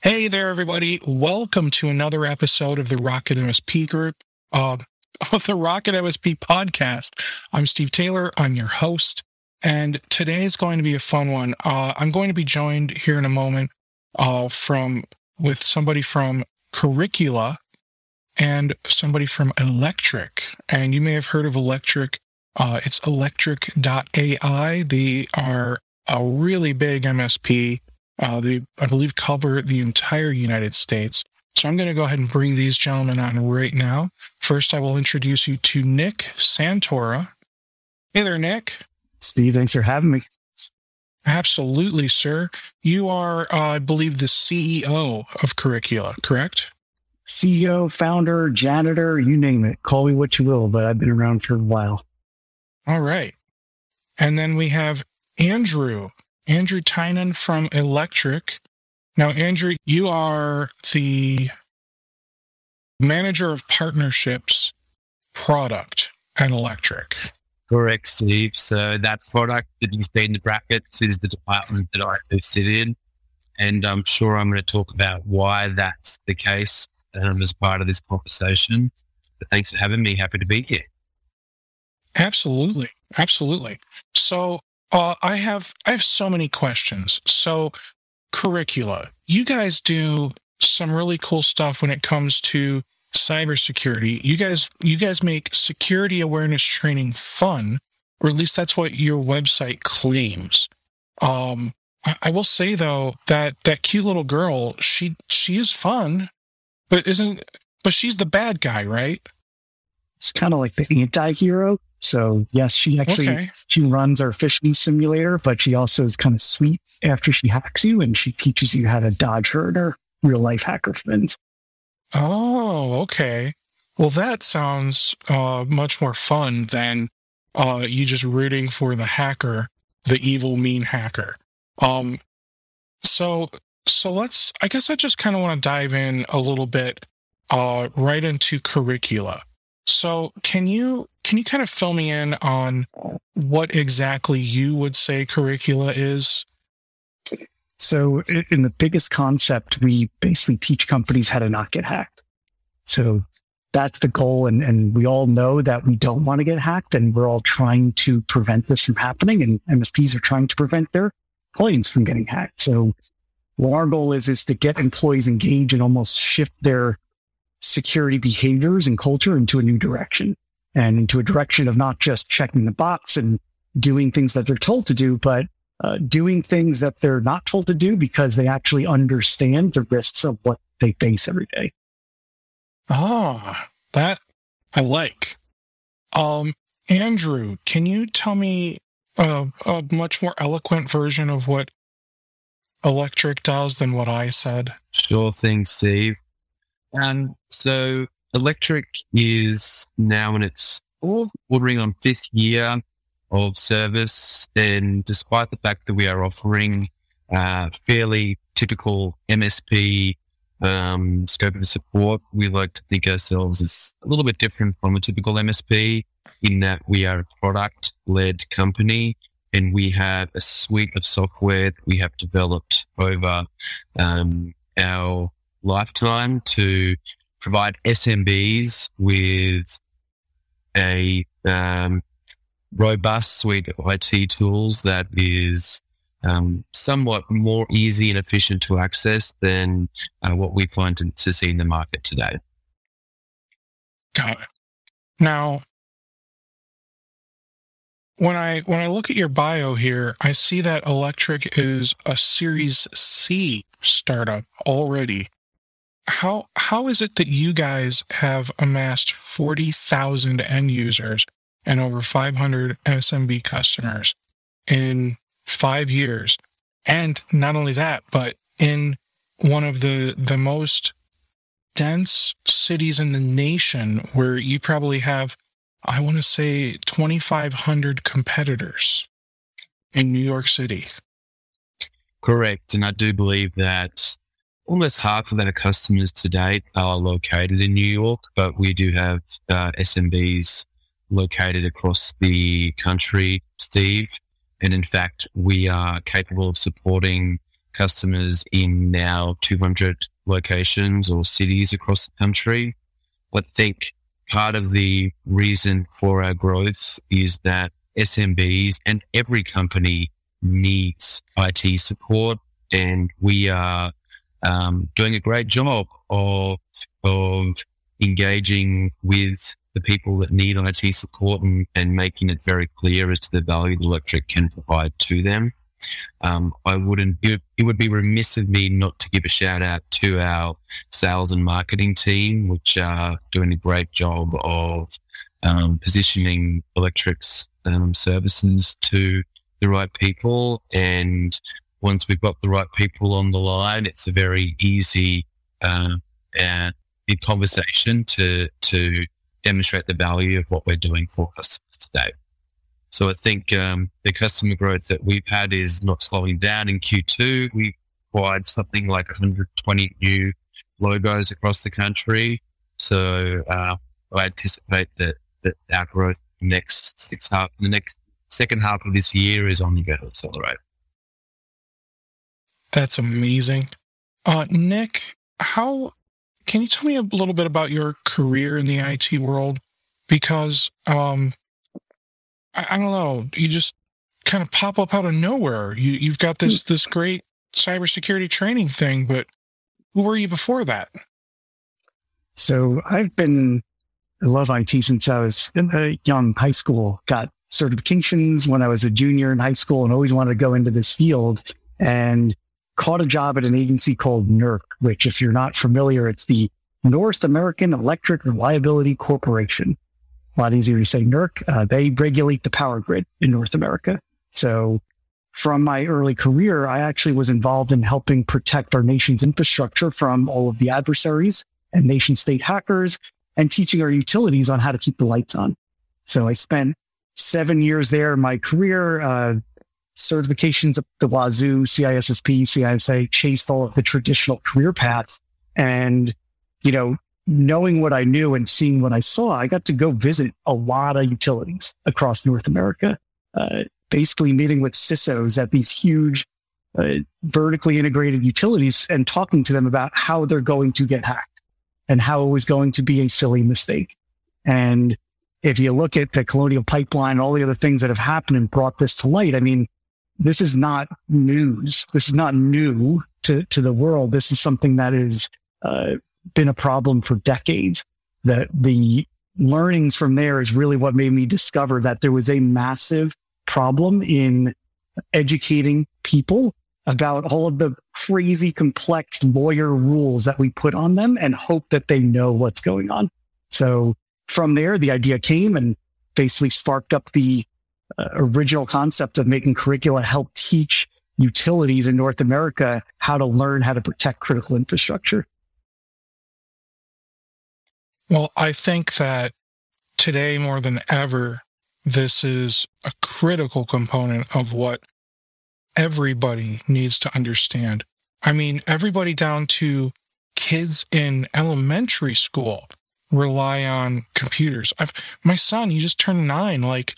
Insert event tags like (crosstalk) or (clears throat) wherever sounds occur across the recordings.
Hey there, everybody. Welcome to another episode of the Rocket MSP Group, uh, (laughs) of the Rocket MSP podcast. I'm Steve Taylor. I'm your host. And today is going to be a fun one. Uh, I'm going to be joined here in a moment uh, from with somebody from Curricula and somebody from Electric. And you may have heard of Electric. Uh, it's electric.ai. They are a really big MSP uh, they, I believe, cover the entire United States. So I'm going to go ahead and bring these gentlemen on right now. First, I will introduce you to Nick Santora. Hey there, Nick. Steve, thanks for having me. Absolutely, sir. You are, uh, I believe, the CEO of Curricula, correct? CEO, founder, janitor, you name it. Call me what you will, but I've been around for a while. All right. And then we have Andrew. Andrew Tynan from Electric. Now, Andrew, you are the manager of partnerships product at Electric. Correct, Steve. So that product that you see in the brackets is the department that I sit in. And I'm sure I'm going to talk about why that's the case um, as part of this conversation. But thanks for having me. Happy to be here. Absolutely. Absolutely. So uh, I have I have so many questions. So, curricula, you guys do some really cool stuff when it comes to cybersecurity. You guys you guys make security awareness training fun, or at least that's what your website claims. Um, I, I will say though that that cute little girl, she she is fun, but isn't but she's the bad guy, right? It's kind of like the anti-hero. So yes, she actually okay. she runs our phishing simulator, but she also is kind of sweet after she hacks you, and she teaches you how to dodge her and her real life hacker friends. Oh, okay. Well, that sounds uh, much more fun than uh, you just rooting for the hacker, the evil, mean hacker. Um, so, so let's. I guess I just kind of want to dive in a little bit, uh, right into curricula. So, can you can you kind of fill me in on what exactly you would say curricula is? So, in the biggest concept, we basically teach companies how to not get hacked. So, that's the goal. And, and we all know that we don't want to get hacked, and we're all trying to prevent this from happening. And MSPs are trying to prevent their clients from getting hacked. So, what our goal is, is to get employees engaged and almost shift their security behaviors and culture into a new direction and into a direction of not just checking the box and doing things that they're told to do, but uh, doing things that they're not told to do because they actually understand the risks of what they face every day. Ah, that I like. Um, Andrew, can you tell me a, a much more eloquent version of what electric does than what I said? Sure thing, Steve. And so electric is now in its ordering on fifth year of service. And despite the fact that we are offering uh, fairly typical MSP um, scope of support, we like to think ourselves as a little bit different from a typical MSP in that we are a product led company and we have a suite of software that we have developed over um, our lifetime to provide SMBs with a um, robust suite of IT tools that is um, somewhat more easy and efficient to access than uh, what we find to, to see in the market today. Got it. Now, when I when I look at your bio here, I see that Electric is a Series C startup already how how is it that you guys have amassed 40,000 end users and over 500 SMB customers in 5 years and not only that but in one of the the most dense cities in the nation where you probably have, I want to say, 2,500 competitors in New York City. Correct. And I do believe that almost half of our customers to date are located in New York, but we do have uh, SMBs located across the country, Steve. And in fact, we are capable of supporting customers in now 200 locations or cities across the country. I think part of the reason for our growth is that SMBs and every company needs IT support and we are um, doing a great job of, of engaging with the people that need IT support and, and making it very clear as to the value the electric can provide to them. Um, I wouldn't, it, it, would be remiss of me not to give a shout out to our sales and marketing team, which are doing a great job of um, positioning electrics um, services to the right people. And once we've got the right people on the line, it's a very easy uh, and conversation to to demonstrate the value of what we're doing for customers today. So I think um, the customer growth that we've had is not slowing down. In Q2, we acquired something like 120 new logos across the country. So uh, I anticipate that, that our growth next six half, the next second half of this year is only going to accelerate. That's amazing. Uh, Nick, how can you tell me a little bit about your career in the IT world? Because um, I, I don't know, you just kind of pop up out of nowhere. You you've got this this great cybersecurity training thing, but who were you before that? So I've been I love IT since I was in a young high school. Got certifications when I was a junior in high school and always wanted to go into this field. And caught a job at an agency called NERC, which if you're not familiar, it's the North American Electric Reliability Corporation. A lot easier to say NERC. Uh, they regulate the power grid in North America. So from my early career, I actually was involved in helping protect our nation's infrastructure from all of the adversaries and nation state hackers and teaching our utilities on how to keep the lights on. So I spent seven years there in my career, uh, certifications up the wazoo, CISSP, CISA, chased all of the traditional career paths. And, you know, knowing what I knew and seeing what I saw, I got to go visit a lot of utilities across North America, uh, basically meeting with CISOs at these huge, uh, vertically integrated utilities and talking to them about how they're going to get hacked and how it was going to be a silly mistake. And if you look at the colonial pipeline, all the other things that have happened and brought this to light, I mean, this is not news. This is not new to, to the world. This is something that has uh, been a problem for decades. That the learnings from there is really what made me discover that there was a massive problem in educating people about all of the crazy complex lawyer rules that we put on them and hope that they know what's going on. So from there, the idea came and basically sparked up the uh, original concept of making curricula help teach utilities in North America how to learn how to protect critical infrastructure. Well, I think that today more than ever, this is a critical component of what everybody needs to understand. I mean, everybody down to kids in elementary school rely on computers. I've, my son, he just turned nine. Like,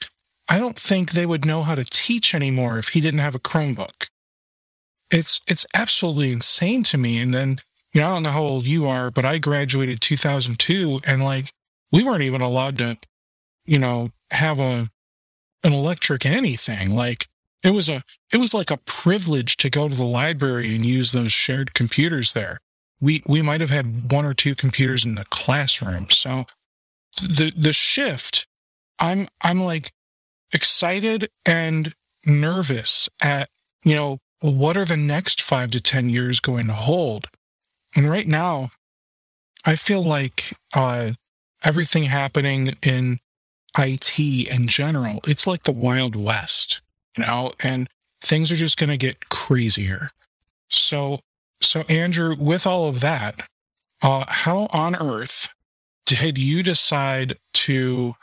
I don't think they would know how to teach anymore if he didn't have a Chromebook. It's it's absolutely insane to me. And then, you know, I don't know how old you are, but I graduated 2002 and like we weren't even allowed to, you know, have a an electric anything. Like it was a it was like a privilege to go to the library and use those shared computers there. We we might have had one or two computers in the classroom. So the the shift I'm I'm like excited and nervous at, you know, what are the next five to 10 years going to hold? And right now, I feel like uh, everything happening in IT in general, it's like the Wild West, you know, and things are just going to get crazier. So, so Andrew, with all of that, uh, how on earth did you decide to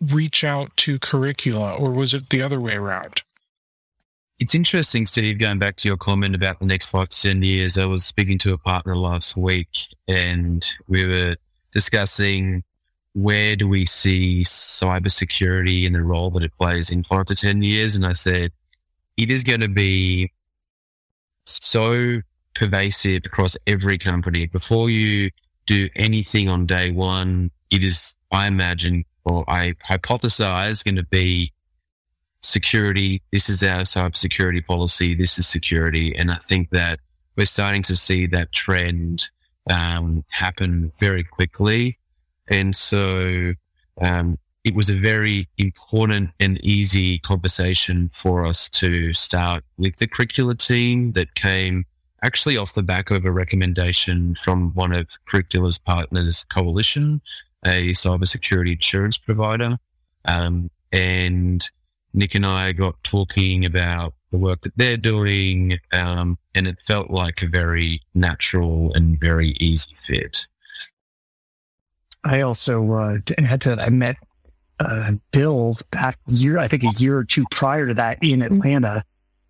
reach out to curricula or was it the other way around? It's interesting, Steve, going back to your comment about the next five to 10 years. I was speaking to a partner last week and we were discussing where do we see cybersecurity and the role that it plays in five to 10 years. And I said, it is going to be so pervasive across every company. Before you do anything on day one, it is, I imagine, or I hypothesize, going to be security. This is our cybersecurity policy. This is security. And I think that we're starting to see that trend um, happen very quickly. And so um, it was a very important and easy conversation for us to start with the curricula team that came actually off the back of a recommendation from one of Curricula's partners, Coalition, a cybersecurity insurance provider. Um, and Nick and I got talking about the work that they're doing, um, and it felt like a very natural and very easy fit. I also uh, had to. I met uh, Bill back year, I think a year or two prior to that in Atlanta,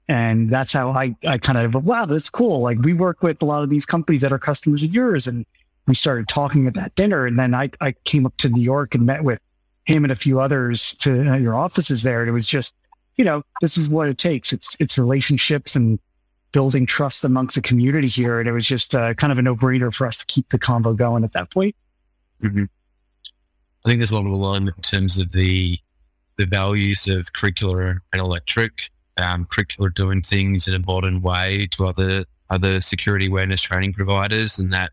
and that's how I I kind of wow, that's cool. Like we work with a lot of these companies that are customers of yours, and we started talking at that dinner, and then I I came up to New York and met with him and a few others to uh, your offices there. And it was just, you know, this is what it takes. It's, it's relationships and building trust amongst the community here. And it was just uh, kind of a no brainer for us to keep the convo going at that point. Mm-hmm. I think there's a lot of alignment in terms of the, the values of Curricula and electric, um, Curricula doing things in a modern way to other, other security awareness training providers. And that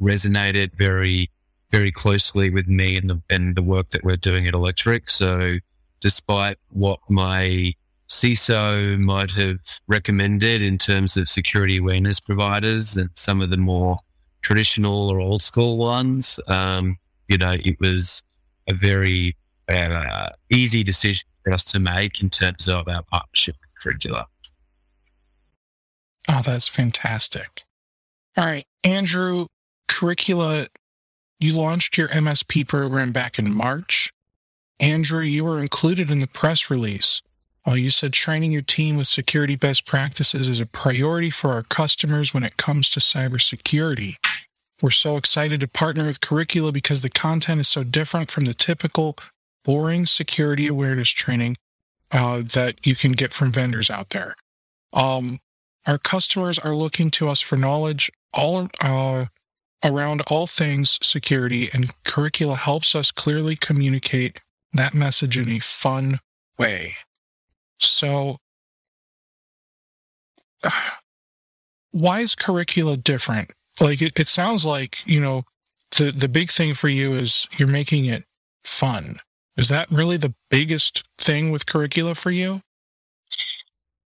resonated very very closely with me and the, and the work that we're doing at Electric. So despite what my CISO might have recommended in terms of security awareness providers and some of the more traditional or old school ones, um, you know, it was a very uh, easy decision for us to make in terms of our partnership with Curricula. Oh, that's fantastic. All right, Andrew, Curricula you launched your MSP program back in March. Andrew, you were included in the press release. While you said training your team with security best practices is a priority for our customers when it comes to cybersecurity. We're so excited to partner with Curricula because the content is so different from the typical boring security awareness training uh, that you can get from vendors out there. Um, our customers are looking to us for knowledge all uh, around all things security, and Curricula helps us clearly communicate that message in a fun way. So, (sighs) why is Curricula different? Like, it, it sounds like, you know, the, the big thing for you is you're making it fun. Is that really the biggest thing with Curricula for you?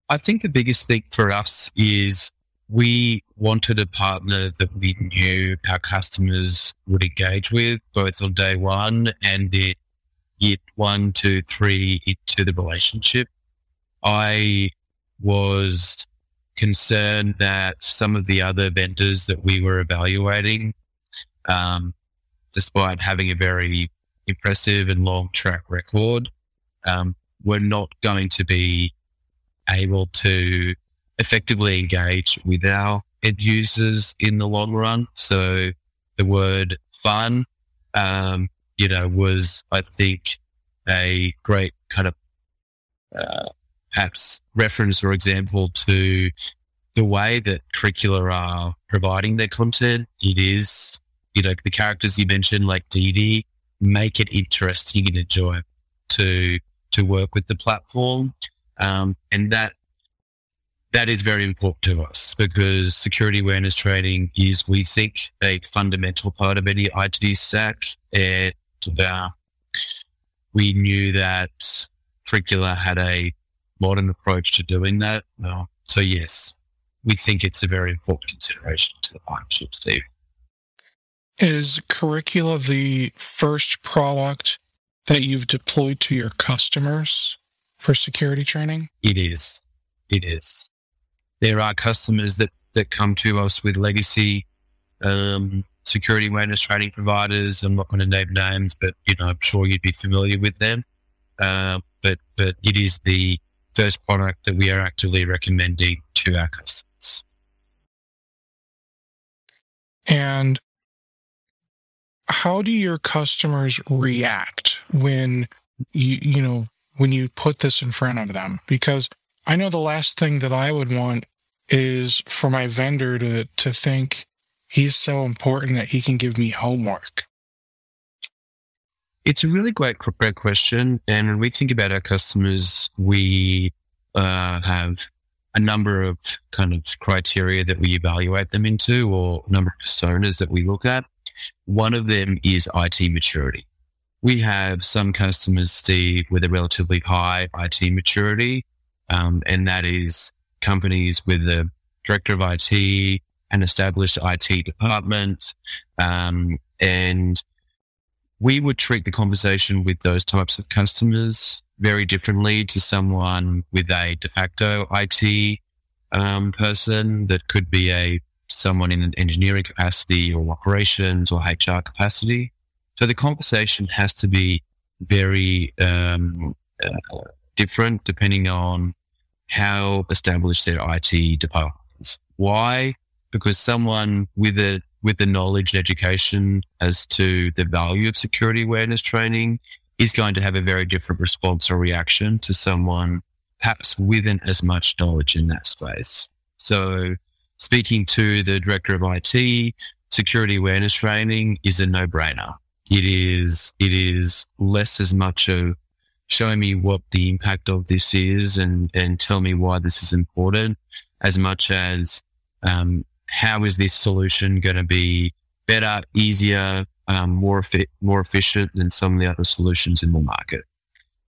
I think the biggest thing for us is we wanted a partner that we knew our customers would engage with both on day one and it year one, two, three into the relationship. I was concerned that some of the other vendors that we were evaluating, um, despite having a very impressive and long track record, um, were not going to be able to effectively engage with our end users in the long run. So the word fun, um, you know, was, I think, a great kind of, uh, perhaps reference or example to the way that Curricula are providing their content. It is, you know, the characters you mentioned, like Dee, make it interesting and enjoyable to, to work with the platform. Um, and that that is very important to us because security awareness training is, we think, a fundamental part of any IT stack. And uh, we knew that Curricula had a modern approach to doing that. Uh, so, yes, we think it's a very important consideration to the partnership, Steve. Is Curricula the first product that you've deployed to your customers for security training? It is. It is there are customers that, that come to us with legacy um, security awareness training providers. I'm not going to name names, but you know, I'm sure you'd be familiar with them. Uh, but but it is the first product that we are actively recommending to our customers. And how do your customers react when you you know when you put this in front of them? Because I know the last thing that I would want is for my vendor to to think he's so important that he can give me homework. It's a really great, great question. And when we think about our customers, we uh, have a number of kind of criteria that we evaluate them into or number of personas that we look at. One of them is IT maturity. We have some customers, Steve, with a relatively high IT maturity. Um, and that is companies with a director of IT, an established IT department. Um, and we would treat the conversation with those types of customers very differently to someone with a de facto IT um, person that could be a someone in an engineering capacity or operations or HR capacity. So the conversation has to be very um, uh, different depending on how establish their IT departments. Why? Because someone with a with the knowledge and education as to the value of security awareness training is going to have a very different response or reaction to someone perhaps within as much knowledge in that space. So speaking to the director of IT, security awareness training is a no brainer. It is, it is less as much of showing me what the impact of this is and, and tell me why this is important as much as, um, how is this solution going to be better, easier, um, more, more efficient than some of the other solutions in the market?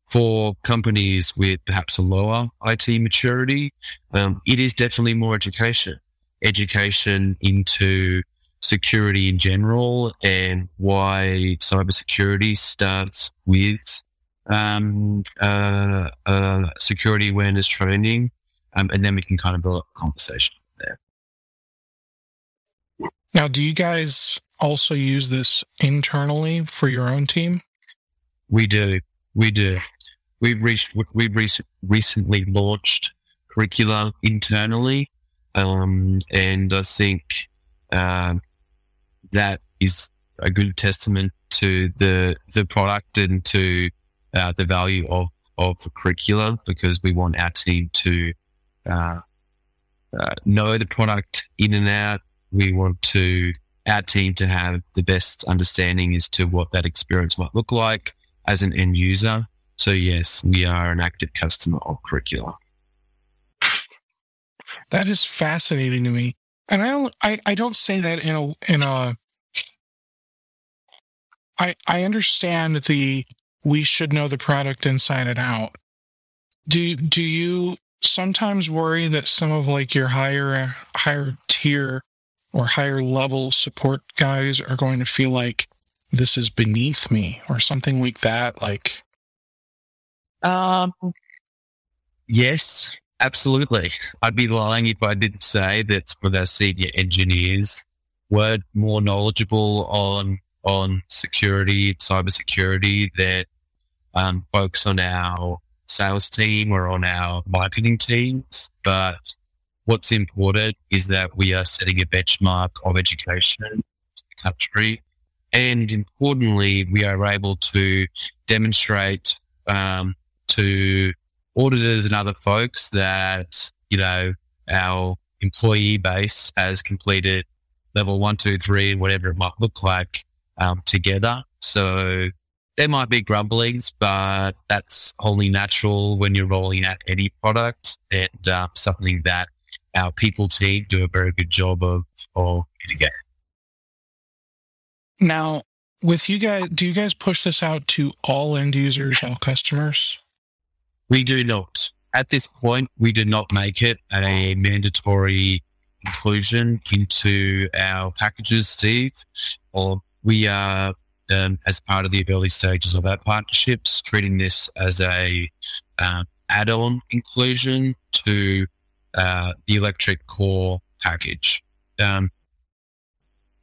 For companies with perhaps a lower IT maturity, um, it is definitely more education, education into security in general and why cybersecurity starts with um, uh, uh, security awareness training, um, and then we can kind of build up a conversation there. Now, do you guys also use this internally for your own team? We do. We do. We've reached. We've re- recently launched curricula internally, um, and I think uh, that is a good testament to the the product and to uh, the value of of curricula because we want our team to uh, uh, know the product in and out. We want to our team to have the best understanding as to what that experience might look like as an end user. So yes, we are an active customer of curricula. That is fascinating to me, and I don't I, I don't say that in a in a I I understand the we should know the product inside and out. Do do you sometimes worry that some of like your higher higher tier or higher level support guys are going to feel like this is beneath me or something like that like? Um. Yes absolutely. I'd be lying if i didn't say that some of our senior engineers were more knowledgeable on on security cybersecurity that um, folks on our sales team or on our marketing teams. But what's important is that we are setting a benchmark of education in the country. And importantly, we are able to demonstrate um, to auditors and other folks that, you know, our employee base has completed level one, two, three, whatever it might look like um, together. So there might be grumblings, but that's only natural when you're rolling out any product and um, something that our people team do a very good job of, of mitigating. Now, with you guys, do you guys push this out to all end users, all customers? We do not. At this point, we did not make it a mandatory inclusion into our packages, Steve. Or we are um, as part of the early stages of our partnerships, treating this as a uh, add-on inclusion to uh, the electric core package. Um,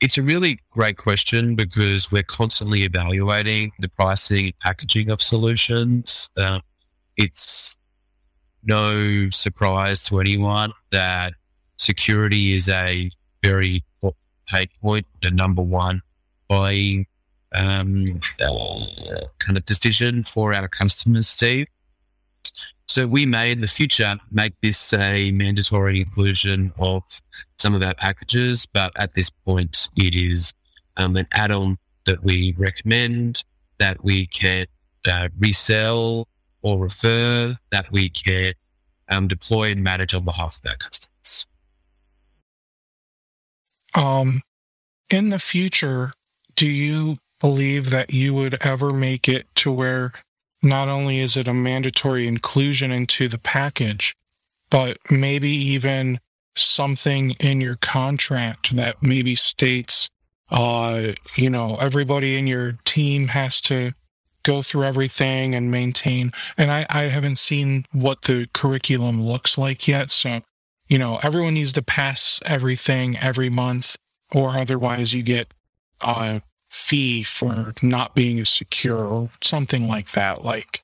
it's a really great question because we're constantly evaluating the pricing and packaging of solutions. Um, it's no surprise to anyone that security is a very pain point, the number one buying um, kind of decision for our customers, Steve. So we may in the future make this a mandatory inclusion of some of our packages, but at this point it is um, an add-on that we recommend that we can uh, resell or refer that we can um, deploy and manage on behalf of our customers. Um, in the future, do you believe that you would ever make it to where not only is it a mandatory inclusion into the package, but maybe even something in your contract that maybe states, uh, you know, everybody in your team has to go through everything and maintain. And I, I haven't seen what the curriculum looks like yet. So, you know, everyone needs to pass everything every month, or otherwise you get a fee for not being as secure or something like that. Like,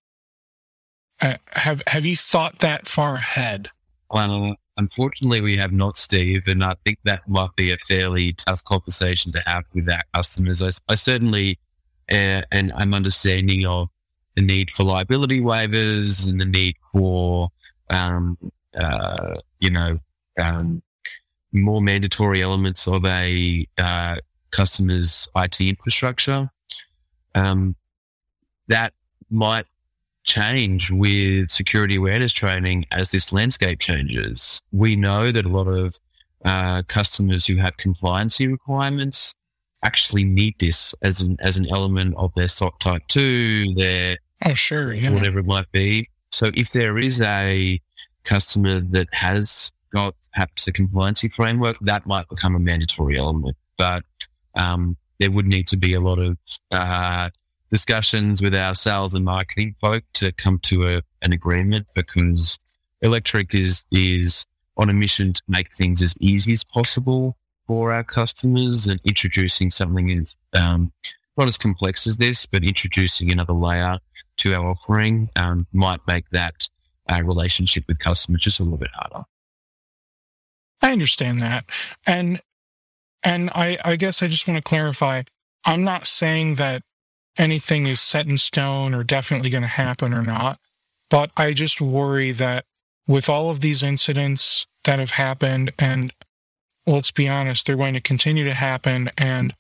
uh, have have you thought that far ahead? Well, unfortunately, we have not, Steve, and I think that might be a fairly tough conversation to have with our customers. I, I certainly, uh, and I'm understanding of the need for liability waivers and the need for, um, uh, you know, um, more mandatory elements of a uh, customer's IT infrastructure. Um, that might change with security awareness training as this landscape changes. We know that a lot of uh, customers who have compliancy requirements actually need this as an as an element of their SOC type two, their oh sure, yeah. whatever it might be. So if there is a customer that has got perhaps a compliancy framework, that might become a mandatory element. But um, there would need to be a lot of uh, discussions with our sales and marketing folk to come to a, an agreement because Electric is is on a mission to make things as easy as possible for our customers and introducing something is um, not as complex as this, but introducing another layer to our offering um, might make that uh, relationship with customers just a little bit harder. I understand that. And and I, I guess I just want to clarify I'm not saying that anything is set in stone or definitely going to happen or not, but I just worry that with all of these incidents that have happened, and let's be honest, they're going to continue to happen, and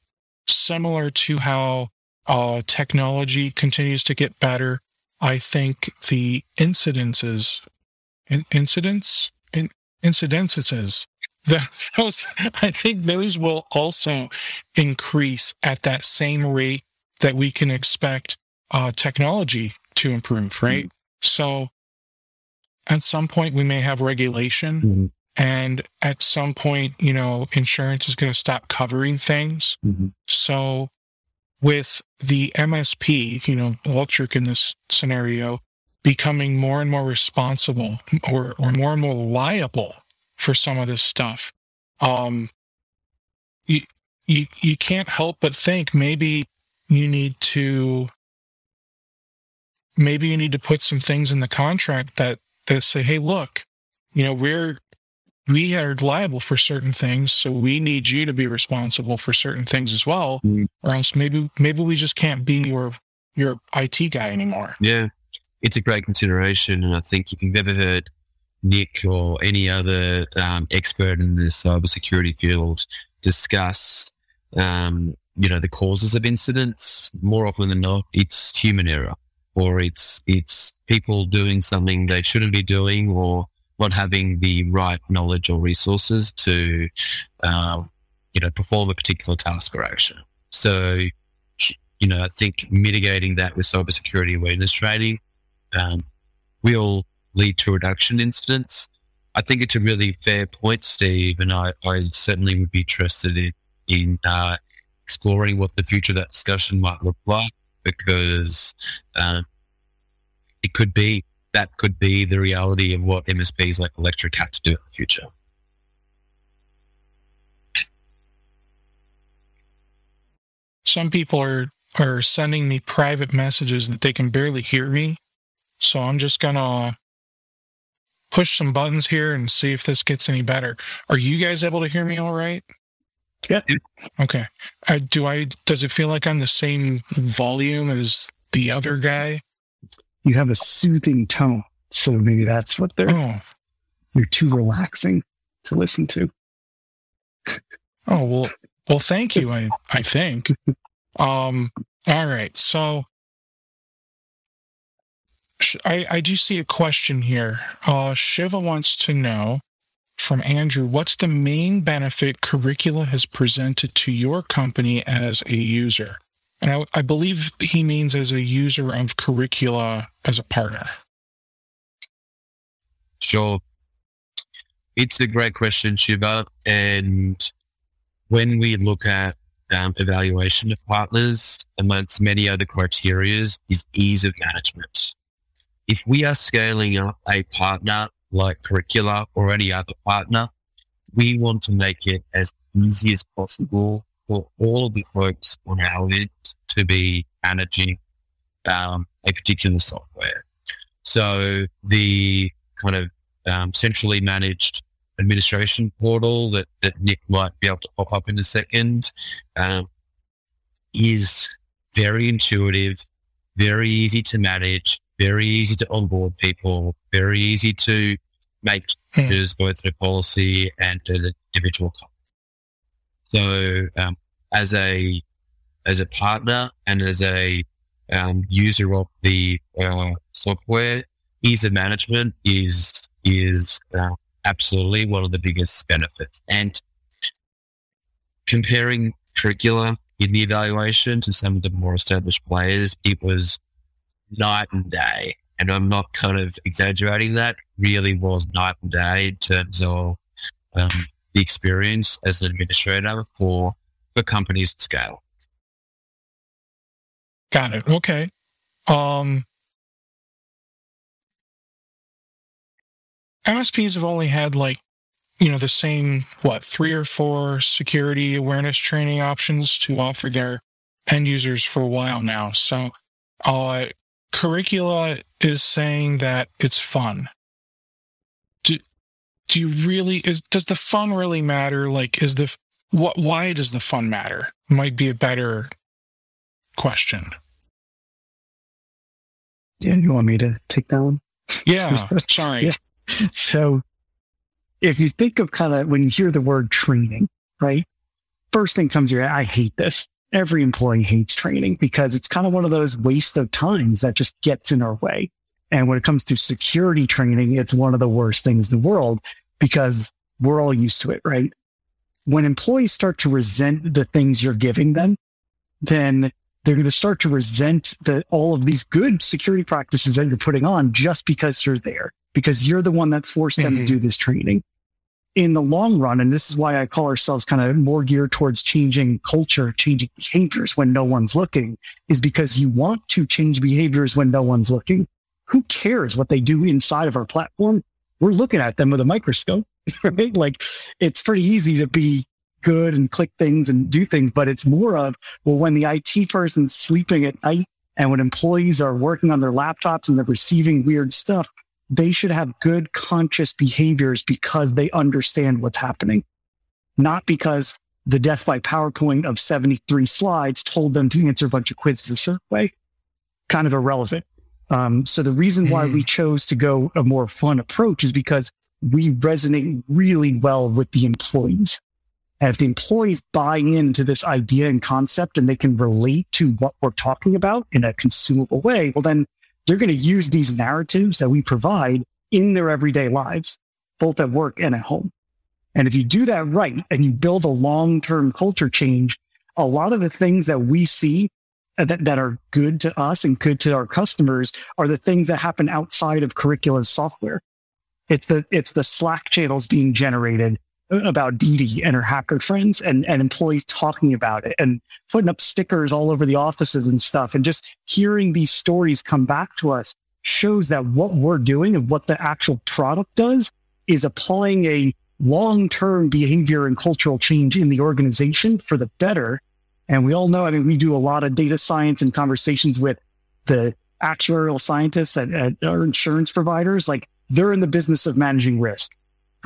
similar to how uh, technology continues to get better, I think the incidences, in, incidents, in, incidences those I think those will also increase at that same rate that we can expect uh, technology to improve, right? Mm-hmm. So at some point we may have regulation mm-hmm. and at some point, you know, insurance is going to stop covering things. Mm-hmm. So with the MSP, you know, electric in this scenario, becoming more and more responsible or, or more and more liable for some of this stuff. Um, you, you, you can't help but think maybe you need to, maybe you need to put some things in the contract that, that say, Hey, look, you know, we're, we are liable for certain things. So we need you to be responsible for certain things as well. Mm. Or else maybe, maybe we just can't be your, your IT guy anymore. Yeah. It's a great consideration. And I think if you've ever heard Nick or any other um, expert in the cybersecurity field discuss, um, you know, the causes of incidents, more often than not, it's human error or it's it's people doing something they shouldn't be doing or not having the right knowledge or resources to, um, you know, perform a particular task or action. So, you know, I think mitigating that with cybersecurity awareness training um, will lead to reduction incidents. I think it's a really fair point, Steve, and I, I certainly would be interested in, in uh, exploring what the future of that discussion might look like because um, it could be that could be the reality of what MSPs like Electric have to do in the future. some people are are sending me private messages that they can barely hear me. So I'm just gonna push some buttons here and see if this gets any better. Are you guys able to hear me all right? Yeah. Okay. Uh, do I? Does it feel like I'm the same volume as the other guy? You have a soothing tone, so maybe that's what they're. Oh. You're too relaxing to listen to. Oh well. Well, thank you. I I think. (laughs) Um. All right. So. I, I do see a question here. Uh, Shiva wants to know from Andrew, what's the main benefit Curricula has presented to your company as a user? And I, I believe he means as a user of Curricula as a partner. Sure. It's a great question, Shiva. And when we look at um, evaluation of partners, amongst many other criteria, is ease of management. If we are scaling up a partner like Curricula or any other partner, we want to make it as easy as possible for all of the folks on our end to be managing um, a particular software. So the kind of um, centrally managed administration portal that, that Nick might be able to pop up in a second um, is very intuitive, very easy to manage, very easy to onboard people, very easy to make Hmm. changes both to policy and to the individual. So, um, as a as a partner and as a um, user of the uh, software, ease of management is is uh, absolutely one of the biggest benefits. And comparing Curricula in the evaluation to some of the more established players, it was night and day. And I'm not kind of exaggerating that. Really was night and day in terms of um, the experience as an administrator for for companies to scale. Got it. Okay. Um, MSPs have only had like, you know, the same, what, three or four security awareness training options to offer their end users for a while now. So, uh, Curricula is saying that it's fun. Do, do you really, is, does the fun really matter? Like, is the, what, why does the fun matter? Might be a better question. Yeah, you want me to take that one? Yeah, (laughs) sorry. Yeah. (laughs) So if you think of kind of when you hear the word training, right? First thing comes to your I hate this. Every employee hates training because it's kind of one of those waste of times that just gets in our way. And when it comes to security training, it's one of the worst things in the world because we're all used to it, right? When employees start to resent the things you're giving them, then they're going to start to resent the, all of these good security practices that you're putting on just because you're there, because you're the one that forced them Mhm. to do this training. In the long run, and this is why I call ourselves kind of more geared towards changing culture, changing behaviors when no one's looking, is because you want to change behaviors when no one's looking. Who cares what they do inside of our platform? We're looking at them with a microscope, (laughs) right? Like it's pretty easy to be good and click things and do things, but it's more of, well, when the IT person's sleeping at night and when employees are working on their laptops and they're receiving weird stuff, they should have good conscious behaviors because they understand what's happening, not because the death by PowerPoint of 73 slides told them to answer a bunch of quizzes a certain way. Kind of irrelevant. Um, so the reason why we chose to go a more fun approach is because we resonate really well with the employees. And if the employees buy into this idea and concept and they can relate to what we're talking about in a consumable way, well, then they're going to use these narratives that we provide in their everyday lives, both at work and at home. And if you do that right and you build a long-term culture change, a lot of the things that we see that, that are good to us and good to our customers are the things that happen outside of curriculum software. It's the, it's the Slack channels being generated about Dee Dee and her hacker friends and, and employees talking about it and putting up stickers all over the offices and stuff. And just hearing these stories come back to us shows that what we're doing and what the actual product does is applying a long-term behavior and cultural change in the organization for the better. And we all know, I mean, we do a lot of data science and conversations with the actuarial scientists at, at our insurance providers. Like they're in the business of managing risk,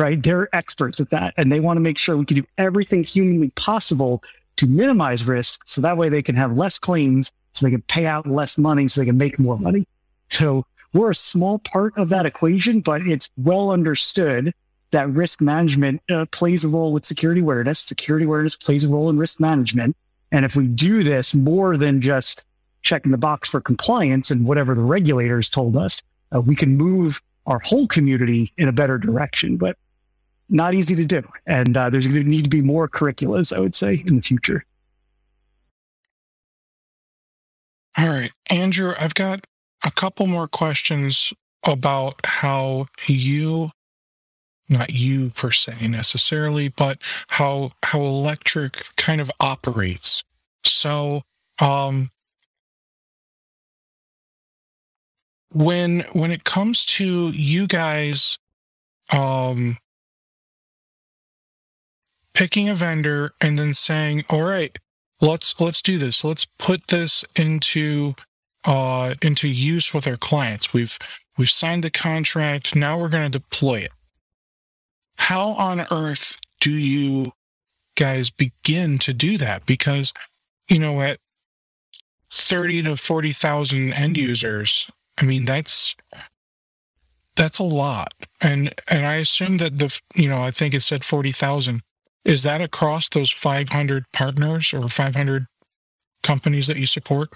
right? They're experts at that. And they want to make sure we can do everything humanly possible to minimize risk. So that way they can have less claims so they can pay out less money so they can make more money. So we're a small part of that equation, but it's well understood that risk management uh, plays a role with security awareness. Security awareness plays a role in risk management. And if we do this more than just checking the box for compliance and whatever the regulators told us, uh, we can move our whole community in a better direction, but not easy to do. And uh, there's going to need to be more curriculums, I would say, in the future. All right, Andrew, I've got a couple more questions about how you not you per se necessarily but how how electric kind of operates so um when when it comes to you guys um picking a vendor and then saying all right let's let's do this. Let's put this into uh into use with our clients. We've we've signed the contract. Now we're going to deploy it. How on earth do you guys begin to do that? Because you know at 30 to 40,000 end users I mean, that's that's a lot, and and I assume that the you know I think it said forty thousand. Is that across those five hundred partners or five hundred companies that you support?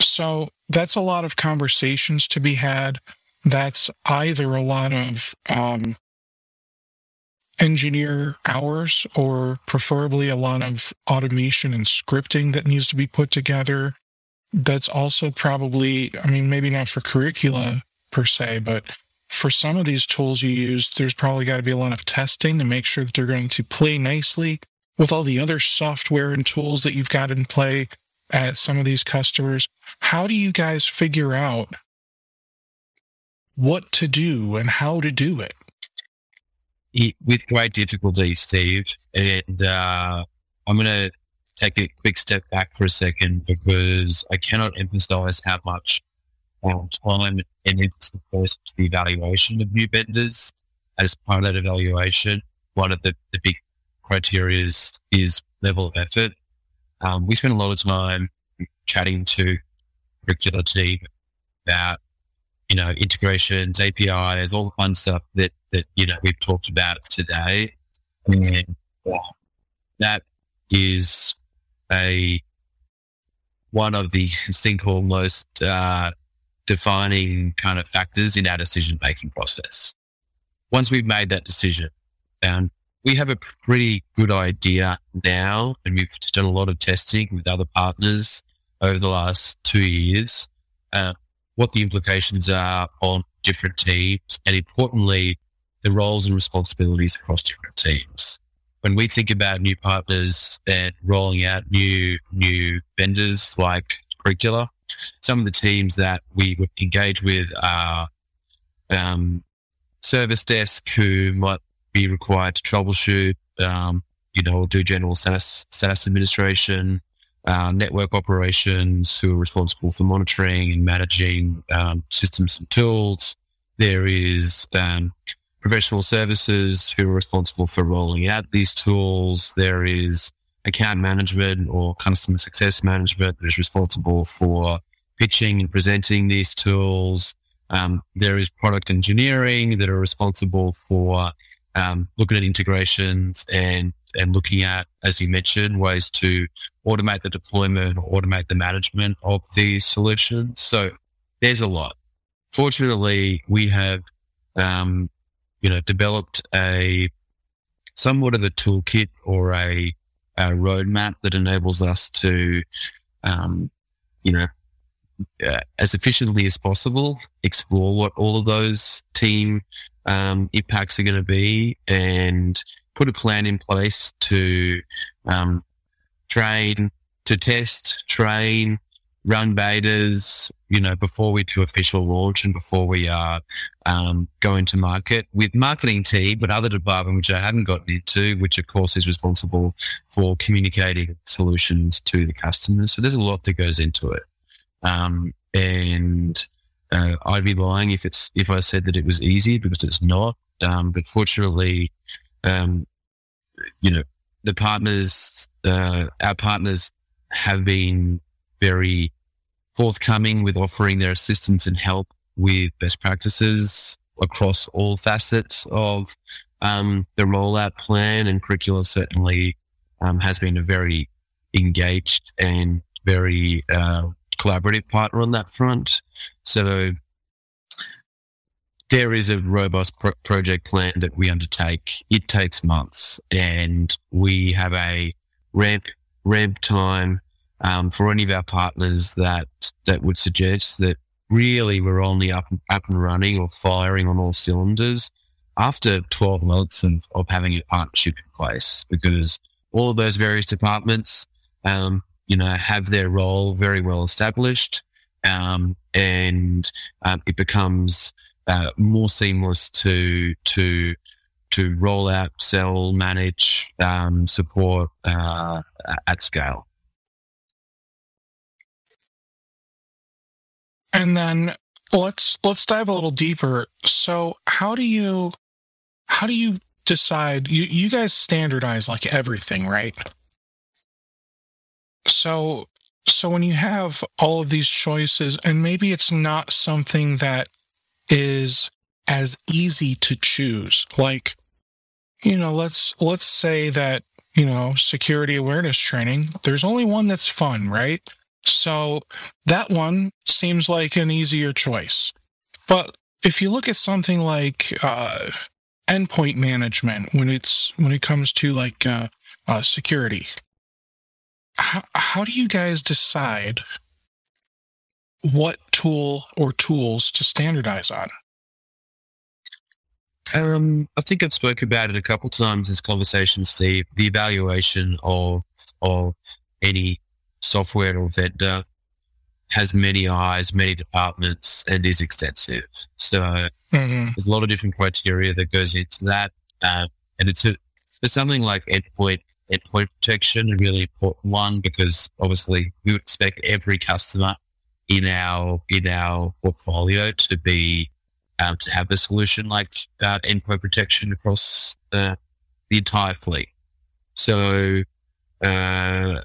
So that's a lot of conversations to be had. That's either a lot of um, engineer hours or preferably a lot of automation and scripting that needs to be put together that's also probably, I mean, maybe not for curricula per se, but for some of these tools you use, there's probably got to be a lot of testing to make sure that they're going to play nicely with all the other software and tools that you've got in play at some of these customers. How do you guys figure out what to do and how to do it? it with great difficulty, Steve. And uh, I'm going to take a quick step back for a second because I cannot emphasize how much um, time and goes to the evaluation of new vendors. As part of that evaluation, one of the, the big criteria is, is level of effort. Um, we spend a lot of time chatting to curricula team about, you know, integrations, APIs, all the fun stuff that, that, you know, we've talked about today. And that is a one of the single most uh, defining kind of factors in our decision making process. Once we've made that decision, and we have a pretty good idea now, and we've done a lot of testing with other partners over the last two years, uh, what the implications are on different teams, and importantly, the roles and responsibilities across different teams when we think about new partners and rolling out new new vendors like Curricula, some of the teams that we would engage with are um, service desk who might be required to troubleshoot, um, you know, do general SaaS administration, uh, network operations who are responsible for monitoring and managing um, systems and tools. There is um, professional services who are responsible for rolling out these tools. There is account management or customer success management that is responsible for pitching and presenting these tools. Um, there is product engineering that are responsible for um, looking at integrations and and looking at, as you mentioned, ways to automate the deployment or automate the management of these solutions. So there's a lot. Fortunately, we have um, you know, developed a somewhat of a toolkit or a, a roadmap that enables us to, um, you know, uh, as efficiently as possible, explore what all of those team um, impacts are going to be and put a plan in place to um, train, to test, train, run betas, you know, before we do official launch and before we are um, going to market with marketing team, but other department, which I hadn't gotten into, which of course is responsible for communicating solutions to the customers. So there's a lot that goes into it. Um, and uh, I'd be lying if it's if I said that it was easy because it's not. Um, but fortunately, um, you know, the partners, uh, our partners have been very forthcoming with offering their assistance and help with best practices across all facets of um, the rollout plan. And Curricula certainly um, has been a very engaged and very uh, collaborative partner on that front. So there is a robust pro- project plan that we undertake. It takes months, and we have a ramp ramp time um, for any of our partners that that would suggest that really we're only up up and running or firing on all cylinders after 12 months of, of having a partnership in place because all of those various departments um, you know have their role very well established um, and um, it becomes uh, more seamless to to to roll out, sell, manage, um, support uh, at scale. And then let's let's dive a little deeper. So how do you how do you decide you, you guys standardize like everything, right? So so when you have all of these choices and maybe it's not something that is as easy to choose. Like, you know, let's let's say that, you know, security awareness training, there's only one that's fun, right? So that one seems like an easier choice. But if you look at something like uh, endpoint management, when it's when it comes to like uh, uh, security, how, how do you guys decide what tool or tools to standardize on? Um, I think I've spoken about it a couple times in this conversation, Steve. The evaluation of of any software or vendor has many eyes, many departments, and is extensive. So mm-hmm. there's a lot of different criteria that goes into that, um, and it's a, for something like endpoint endpoint protection, a really important one because obviously we would expect every customer in our in our portfolio to be um, to have a solution like uh, endpoint protection across the the entire fleet. So, uh,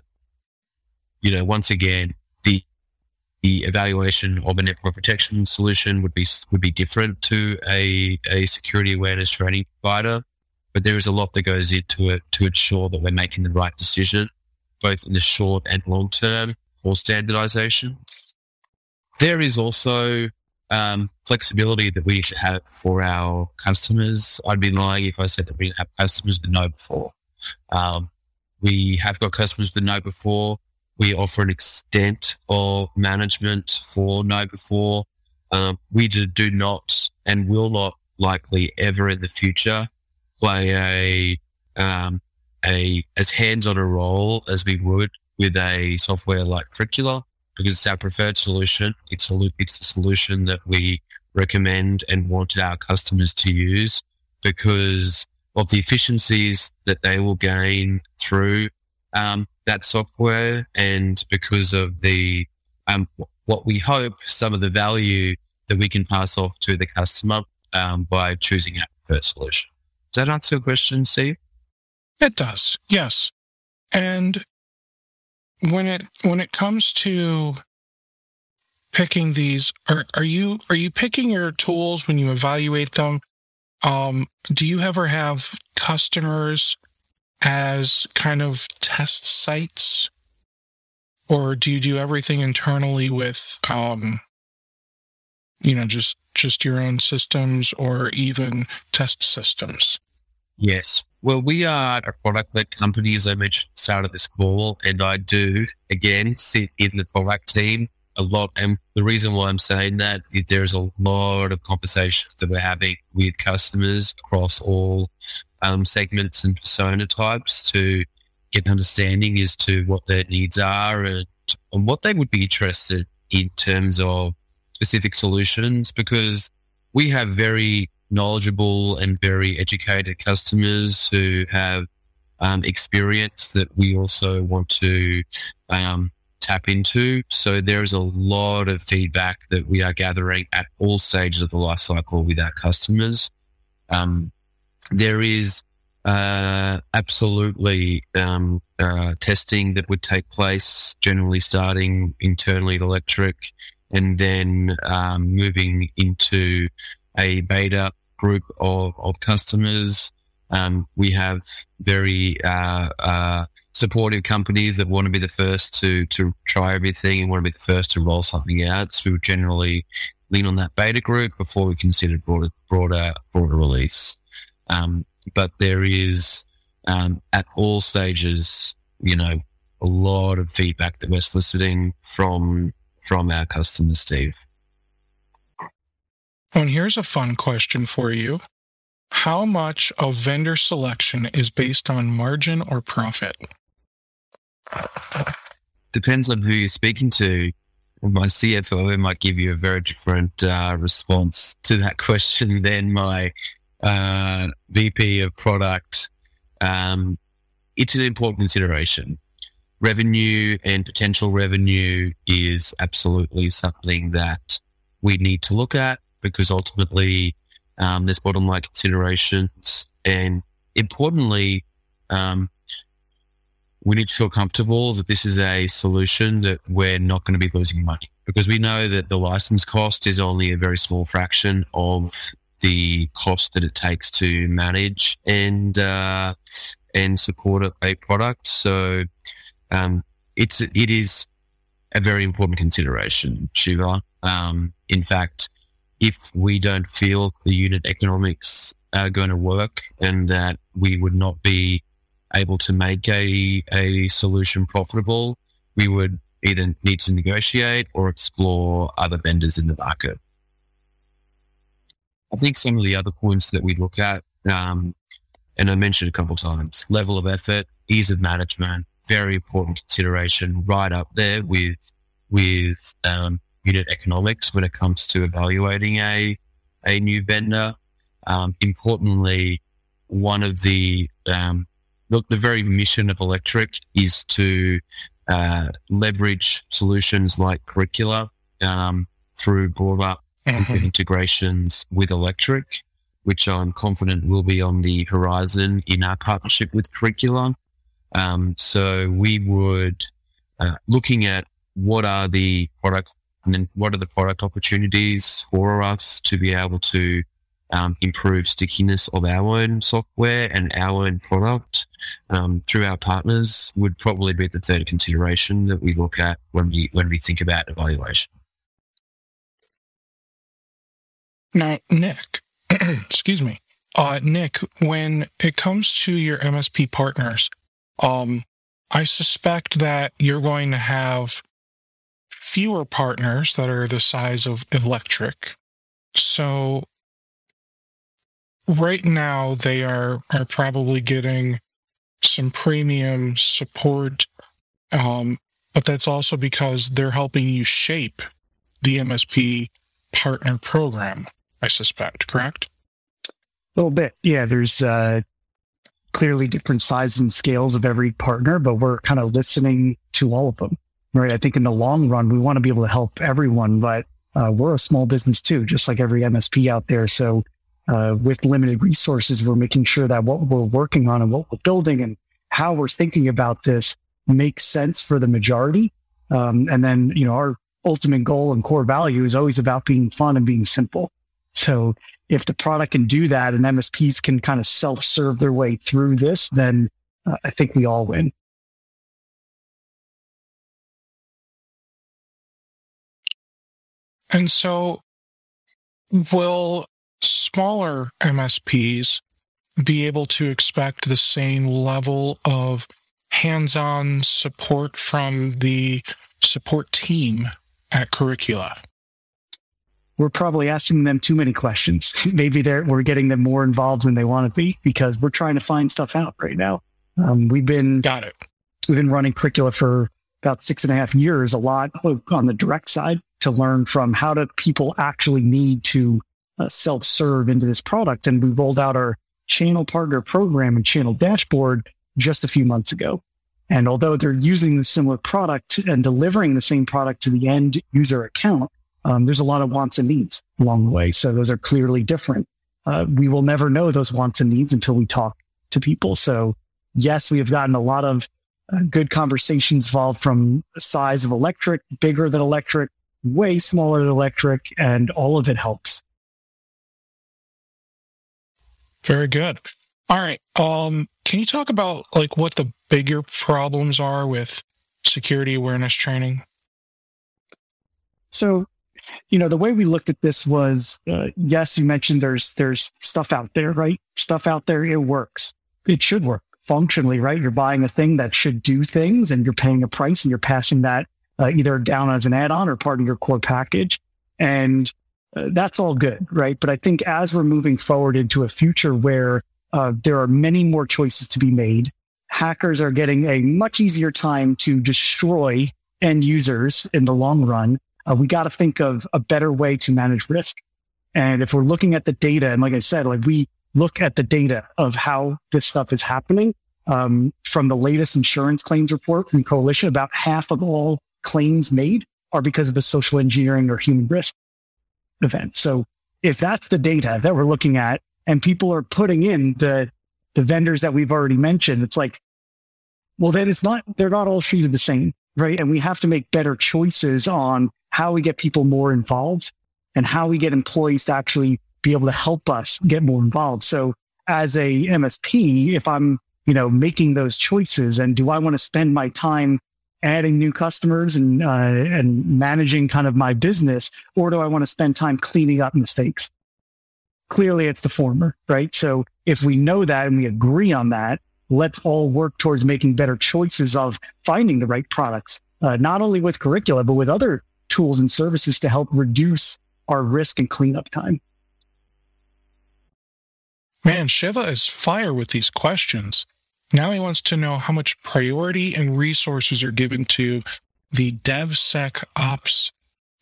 you know, once again, the the evaluation of an network protection solution would be would be different to a a security awareness training provider, but there is a lot that goes into it to ensure that we're making the right decision, both in the short and long term for standardization. There is also um, flexibility that we should have for our customers. I'd be lying if I said that we have customers that KnowBe4. Um, we have got customers that KnowBe4. We offer an extent of management for KnowBe4. Um, we do not and will not likely ever in the future play a um, a as hands on a role as we would with a software like Curricula because it's our preferred solution. It's a it's the solution that we recommend and want our customers to use because of the efficiencies that they will gain through um, that software and because of the um, what we hope some of the value that we can pass off to the customer um, by choosing our preferred solution. Does that answer your question, Steve? It does, yes. And when it when it comes to picking these are are you are you picking your tools when you evaluate them um, do you ever have customers as kind of test sites or do you do everything internally with um, you know just just your own systems or even test systems yes well, we are a product led company, as I mentioned at the this call, and I do, again, sit in the product team a lot. And the reason why I'm saying that is there's a lot of conversations that we're having with customers across all um, segments and persona types to get an understanding as to what their needs are and, and what they would be interested in terms of specific solutions because we have very knowledgeable and very educated customers who have um, experience that we also want to um, tap into. So there is a lot of feedback that we are gathering at all stages of the life cycle with our customers. Um, there is uh, absolutely um, uh, testing that would take place, generally starting internally at Electric and then um, moving into a beta group of, of customers. Um, we have very uh, uh, supportive companies that want to be the first to to try everything and want to be the first to roll something out. So we would generally lean on that beta group before we consider broader broader broader release. Um, but there is um, at all stages, you know, a lot of feedback that we're soliciting from from our customers, Steve. And here's a fun question for you. How much of vendor selection is based on margin or profit? Depends on who you're speaking to. My CFO might give you a very different uh, response to that (laughs) question than my uh, VP of product. Um, it's an important consideration. Revenue and potential revenue is absolutely something that we need to look at because ultimately um, there's bottom line considerations. And importantly, um, we need to feel comfortable that this is a solution that we're not going to be losing money because we know that the license cost is only a very small fraction of the cost that it takes to manage and uh, and support a product. So um, it's it is a very important consideration, Shiva. Um, in fact, if we don't feel the unit economics are going to work and that we would not be able to make a, a solution profitable, we would either need to negotiate or explore other vendors in the market. I think some of the other points that we look at, um, and I mentioned a couple times, level of effort, ease of management, very important consideration, right up there with with um, unit economics when it comes to evaluating a a new vendor. Um, importantly, one of the um, look, the very mission of Electric is to uh, leverage solutions like Curricula um, through broader mm-hmm. integrations with Electric, which I'm confident will be on the horizon in our partnership with Curricula. Um, so we would uh, looking at what are the product and then what are the product opportunities for us to be able to um, improve stickiness of our own software and our own product um, through our partners would probably be the third consideration that we look at when we when we think about evaluation. Now, Nick, (clears throat) excuse me, uh, Nick, when it comes to your MSP partners, um, I suspect that you're going to have fewer partners that are the size of Electric. So right now they are are probably getting some premium support um, but that's also because they're helping you shape the MSP partner program, I suspect, correct? A little bit. Yeah, there's uh, clearly different sizes and scales of every partner, but we're kind of listening to all of them, right? I think in the long run, we want to be able to help everyone, but uh, we're a small business too, just like every MSP out there. So uh, with limited resources, we're making sure that what we're working on and what we're building and how we're thinking about this makes sense for the majority. Um, and then, you know, our ultimate goal and core value is always about being fun and being simple. So if the product can do that and MSPs can kind of self serve their way through this, then uh, I think we all win. And so will smaller MSPs be able to expect the same level of hands on support from the support team at Curricula? We're probably asking them too many questions. (laughs) Maybe they're, we're getting them more involved than they want to be because we're trying to find stuff out right now. Um, we've been got it. We've been running Curricula for about six and a half years, a lot on the direct side to learn from how do people actually need to uh, self serve into this product. And we rolled out our channel partner program and channel dashboard just a few months ago. And although they're using the similar product and delivering the same product to the end user account, um, there's a lot of wants and needs along the way. So those are clearly different. Uh, we will never know those wants and needs until we talk to people. So yes, we have gotten a lot of uh, good conversations evolved from size of electric, bigger than electric, way smaller than electric, and all of it helps. Very good. All right. Um, can you talk about like what the bigger problems are with security awareness training? So, you know, the way we looked at this was, uh, yes, you mentioned there's there's stuff out there, right? Stuff out there, it works. It should work functionally, right? You're buying a thing that should do things, and you're paying a price, and you're passing that uh, either down as an add-on or part of your core package, and uh, that's all good, right? But I think as we're moving forward into a future where uh, there are many more choices to be made, hackers are getting a much easier time to destroy end users in the long run. Uh, we got to think of a better way to manage risk. And if we're looking at the data, and like I said, like we look at the data of how this stuff is happening, um, from the latest insurance claims report from Coalition, about half of all claims made are because of a social engineering or human risk event. So if that's the data that we're looking at and people are putting in the, the vendors that we've already mentioned, it's like, well, then it's not, they're not all treated the same, right? And we have to make better choices on how we get people more involved and how we get employees to actually be able to help us get more involved. So as a MSP, if I'm, you know, making those choices and do I want to spend my time adding new customers and uh, and managing kind of my business, or do I want to spend time cleaning up mistakes? Clearly, it's the former, right? So if we know that and we agree on that, let's all work towards making better choices of finding the right products, uh, not only with curricula but with other tools and services to help reduce our risk and cleanup time. Man, Shiva is fire with these questions. Now he wants to know how much priority and resources are given to the DevSecOps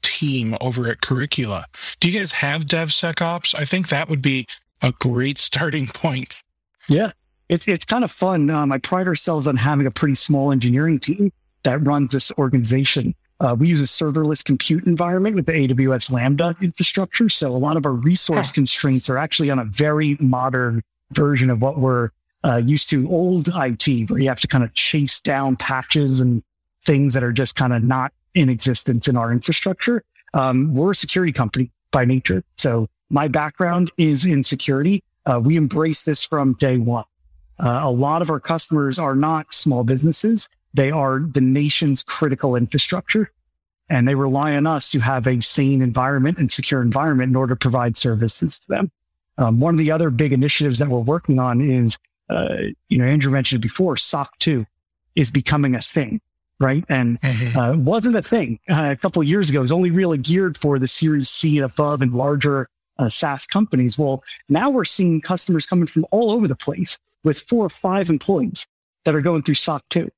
team over at Curricula. Do you guys have DevSecOps? I think that would be a great starting (laughs) point. Yeah, it's it's kind of fun. Um, I pride ourselves on having a pretty small engineering team that runs this organization. Uh, we use a serverless compute environment with the AWS Lambda infrastructure. So a lot of our resource constraints are actually on a very modern version of what we're uh, used to old IT where you have to kind of chase down patches and things that are just kind of not in existence in our infrastructure. Um, we're a security company by nature. So my background is in security. Uh, we embrace this from day one. Uh, a lot of our customers are not small businesses. They are the nation's critical infrastructure and they rely on us to have a sane environment and secure environment in order to provide services to them. Um, one of the other big initiatives that we're working on is uh, you know, Andrew mentioned before, SOC 2 is becoming a thing, right? And mm-hmm. uh, wasn't a thing uh, a couple of years ago. It was only really geared for the Series C and above and larger uh, SaaS companies. Well, now we're seeing customers coming from all over the place with four or five employees that are going through SOC 2.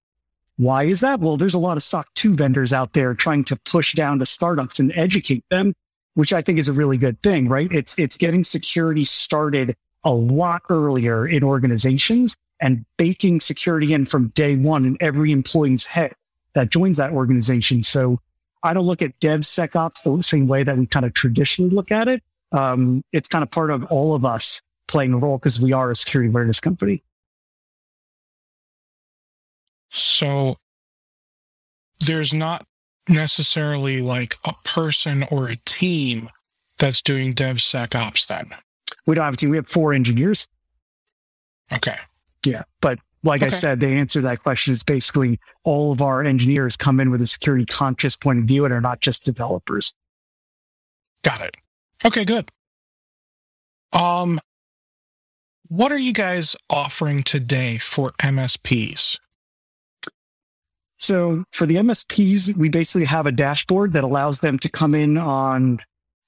Why is that? Well, there's a lot of SOC 2 vendors out there trying to push down to startups and educate them, which I think is a really good thing, right? It's, it's getting security started a lot earlier in organizations and baking security in from day one in every employee's head that joins that organization. So I don't look at DevSecOps the same way that we kind of traditionally look at it. Um, it's kind of part of all of us playing a role because we are a security awareness company. So there's not necessarily like a person or a team that's doing DevSecOps then. We don't have a team. We have four engineers. Okay. Yeah. But like okay. I said, the answer to that question is basically all of our engineers come in with a security conscious point of view and are not just developers. Got it. Okay, good. Um, what are you guys offering today for MSPs? So for the MSPs, we basically have a dashboard that allows them to come in on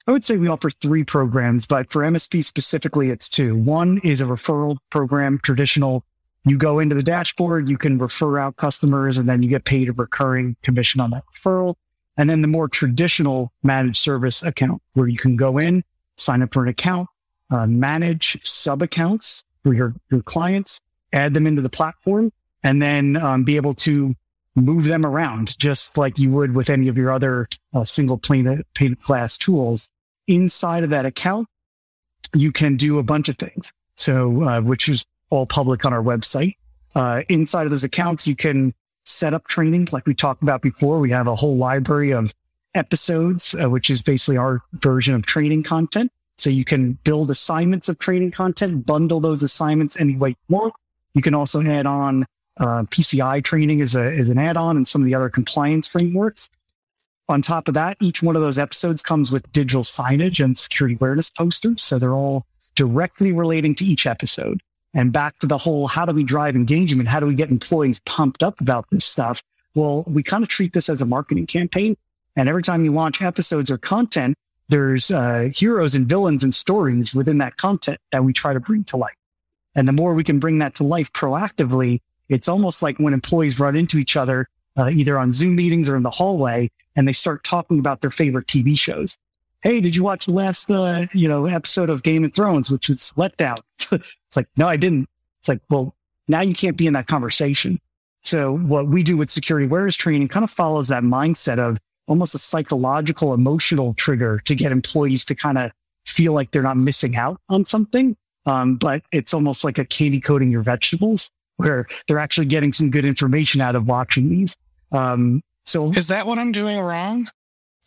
I would say we offer three programs, but for MSP specifically, it's two. One is a referral program, traditional you go into the dashboard, you can refer out customers and then you get paid a recurring commission on that referral. And then the more traditional managed service account where you can go in, sign up for an account, uh, manage sub accounts for your, your clients, add them into the platform, and then um, be able to move them around just like you would with any of your other uh, single pane, pane glass tools. Inside of that account, you can do a bunch of things. So, uh, which is all public on our website. Uh, inside of those accounts, you can set up training like we talked about before. We have a whole library of episodes, uh, which is basically our version of training content. So you can build assignments of training content, bundle those assignments any way you want. You can also add on uh, PCI training as, a, as an add-on and some of the other compliance frameworks. On top of that, each one of those episodes comes with digital signage and security awareness posters. So they're all directly relating to each episode. And back to the whole, how do we drive engagement? How do we get employees pumped up about this stuff? Well, we kind of treat this as a marketing campaign. And every time you launch episodes or content, there's uh, heroes and villains and stories within that content that we try to bring to life. And the more we can bring that to life proactively, it's almost like when employees run into each other, uh, either on Zoom meetings or in the hallway, and they start talking about their favorite TV shows. Hey, did you watch the last, uh, you know, episode of Game of Thrones, which was let down? (laughs) it's like, no, I didn't. It's like, well, now you can't be in that conversation. So what we do with security awareness training kind of follows that mindset of almost a psychological, emotional trigger to get employees to kind of feel like they're not missing out on something. Um, but it's almost like a candy coating your vegetables where they're actually getting some good information out of watching these. Um, so is that what I'm doing wrong?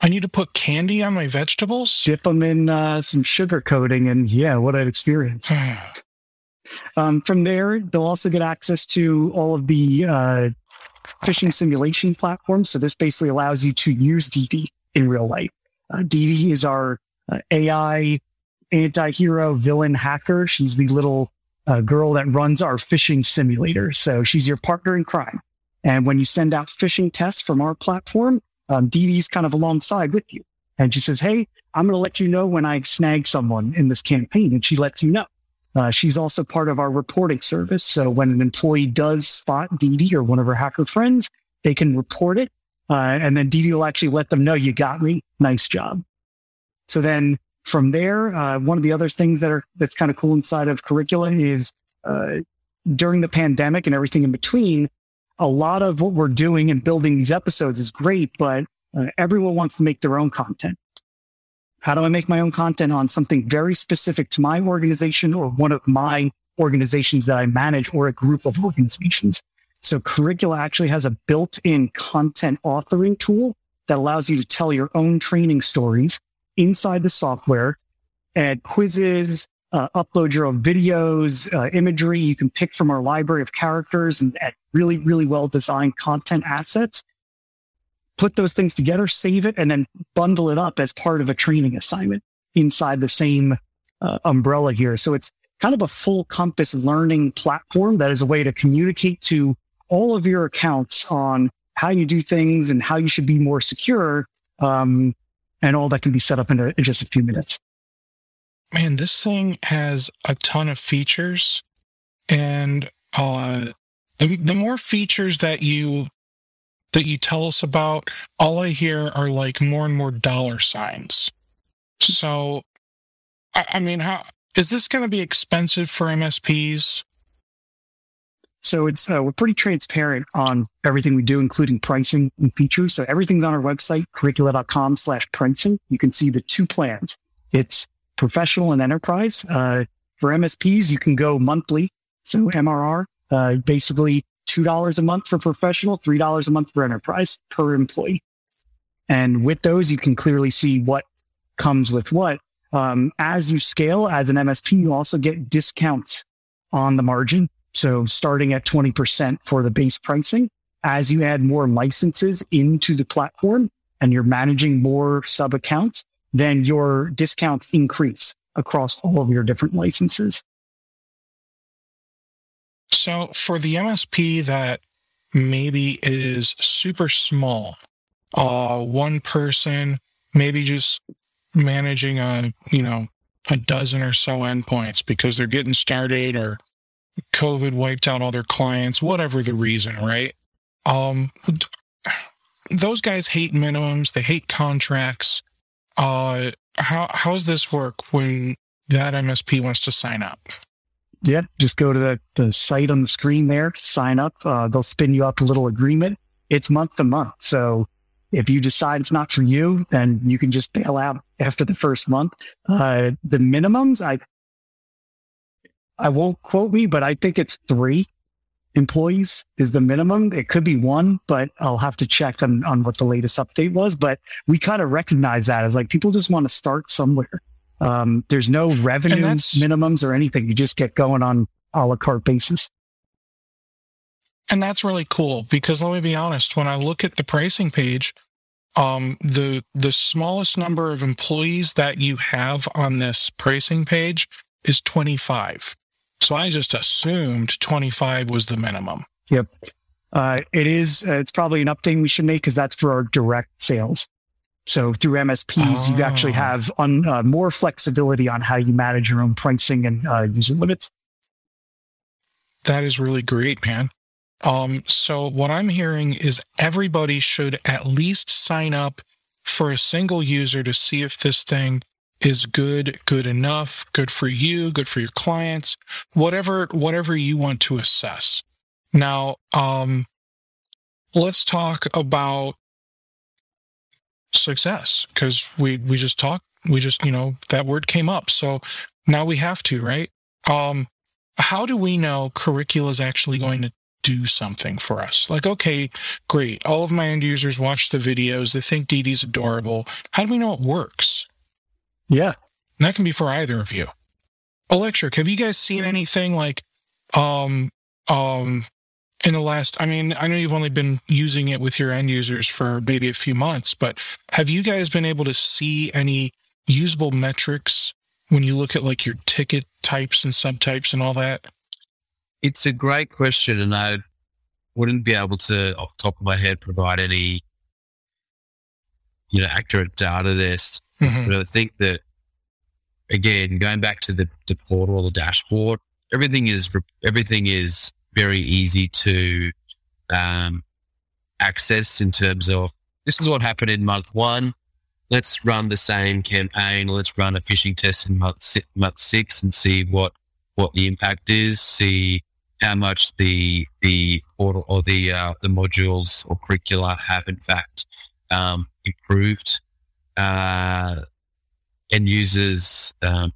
I need to put candy on my vegetables? Dip them in uh, some sugar coating and yeah, what I'd experience. (sighs) um, from there, they'll also get access to all of the uh, phishing simulation platform. So this basically allows you to use DD in real life. Uh, DD is our uh, AI anti-hero villain hacker. She's the little uh, girl that runs our phishing simulator. So she's your partner in crime. And when you send out phishing tests from our platform, um, DD's kind of alongside with you. And she says, Hey, I'm going to let you know when I snag someone in this campaign. And she lets you know. Uh, she's also part of our reporting service. So when an employee does spot DD or one of her hacker friends, they can report it. Uh, and then DD will actually let them know you got me. Nice job. So then from there, uh, one of the other things that are, that's kind of cool inside of curricula is, uh, during the pandemic and everything in between, a lot of what we're doing and building these episodes is great, but uh, everyone wants to make their own content. How do I make my own content on something very specific to my organization or one of my organizations that I manage or a group of organizations? So Curricula actually has a built-in content authoring tool that allows you to tell your own training stories inside the software, add quizzes, uh, upload your own videos, uh, imagery. You can pick from our library of characters and add really, really well designed content assets put those things together, save it, and then bundle it up as part of a training assignment inside the same uh, umbrella here. So it's kind of a full compass learning platform that is a way to communicate to all of your accounts on how you do things and how you should be more secure. Um, and all that can be set up in, a, in just a few minutes. Man, this thing has a ton of features and, uh, the, the more features that you that you tell us about, all I hear are like more and more dollar signs. So, I, I mean, how is this going to be expensive for MSPs? So it's uh, we're pretty transparent on everything we do, including pricing and features. So everything's on our website, curricula.com slash pricing. You can see the two plans. It's professional and enterprise. Uh, for MSPs, you can go monthly. So MRR, uh, basically $2 a month for professional, $3 a month for enterprise per employee. And with those, you can clearly see what comes with what. Um, as you scale as an MSP, you also get discounts on the margin. So starting at 20% for the base pricing, as you add more licenses into the platform and you're managing more sub accounts, then your discounts increase across all of your different licenses. So for the MSP that maybe is super small, uh, one person, maybe just managing a, you know, a dozen or so endpoints because they're getting started or COVID wiped out all their clients, whatever the reason, right? Um, those guys hate minimums. They hate contracts. Uh, how how does this work when that MSP wants to sign up? Yeah, just go to the, the site on the screen there, sign up. Uh, they'll spin you up a little agreement. It's month to month. So if you decide it's not for you, then you can just bail out after the first month. Uh, the minimums, I, I won't quote me, but I think it's three employees is the minimum. It could be one, but I'll have to check on, on what the latest update was. But we kind of recognize that as like people just want to start somewhere. Um, there's no revenue minimums or anything. You just get going on a la carte basis. And that's really cool because let me be honest, when I look at the pricing page, um, the the smallest number of employees that you have on this pricing page is 25. So I just assumed 25 was the minimum. Yep. Uh, it is. Uh, it's probably an update we should make because that's for our direct sales. So through MSPs, oh. you actually ah. have on, uh, more flexibility on how you manage your own pricing and uh, user limits. That is really great, man. Um, so what I'm hearing is everybody should at least sign up for a single user to see if this thing is good, good enough, good for you, good for your clients, whatever, whatever you want to assess. Now, um, let's talk about success because we, we just talked, we just, you know, that word came up. So now we have to, right? Um, how do we know Curricula is actually going to do something for us? Like, okay, great. All of my end users watch the videos. They think DD's adorable. How do we know it works? Yeah. And that can be for either of you. Electric, have you guys seen anything like um um in the last I mean, I know you've only been using it with your end users for maybe a few months, but have you guys been able to see any usable metrics when you look at like your ticket types and subtypes and all that? It's a great question and I wouldn't be able to off the top of my head provide any you know accurate data there Mm-hmm. But I think that again, going back to the, the portal or the dashboard, everything is everything is very easy to um, access in terms of this is what happened in month one. Let's run the same campaign. Let's run a phishing test in month month six and see what what the impact is. See how much the the portal or the uh, the modules or Curricula have in fact um, improved uh, users um,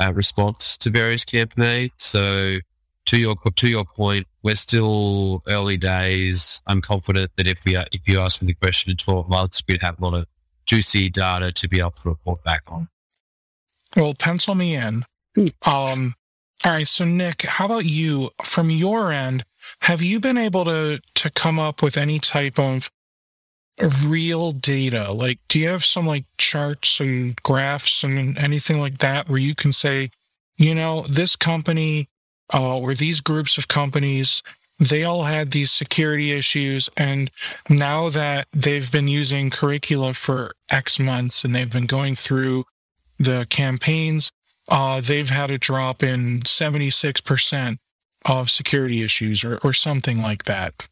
uh, response to various campaigns. So to your to your point, we're still early days. I'm confident that if we are, if you ask me the question in 12 months, we'd have a lot of juicy data to be able to report back on. Well, pencil me in. Hmm. Um, all right. So Nick, how about you? From your end, have you been able to to come up with any type of real data? Like, do you have some like charts and graphs and anything like that where you can say, you know, this company uh, or these groups of companies, they all had these security issues. And now that they've been using Curricula for X months and they've been going through the campaigns, uh, they've had a drop in 76% of security issues or, or something like that.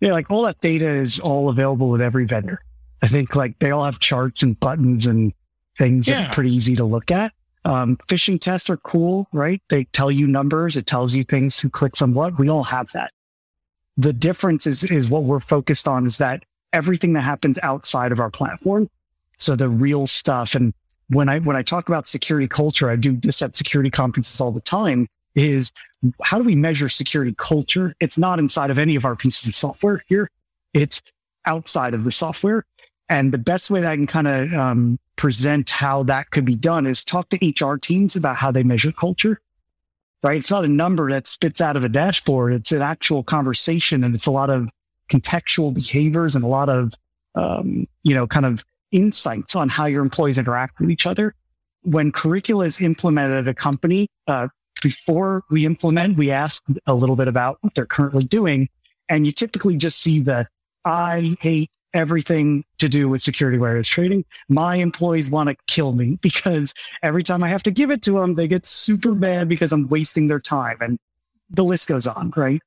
Yeah, like all that data is all available with every vendor. I think like they all have charts and buttons and things yeah. that are pretty easy to look at. Um, phishing tests are cool, right? They tell you numbers. It tells you things who clicks on what. We all have that. The difference is, is what we're focused on is that everything that happens outside of our platform. So the real stuff. And when I, when I talk about security culture, I do this at security conferences all the time is how do we measure security culture? It's not inside of any of our pieces of software here. It's outside of the software. And the best way that I can kind of um, present how that could be done is talk to HR teams about how they measure culture. Right? It's not a number that spits out of a dashboard. It's an actual conversation, and it's a lot of contextual behaviors and a lot of um, you know kind of insights on how your employees interact with each other. When Curricula is implemented at a company, uh, before we implement, we ask a little bit about what they're currently doing. And you typically just see the I hate everything to do with security awareness training. My employees want to kill me (laughs) because every time I have to give it to them, they get super mad because I'm wasting their time. And the list goes on, right?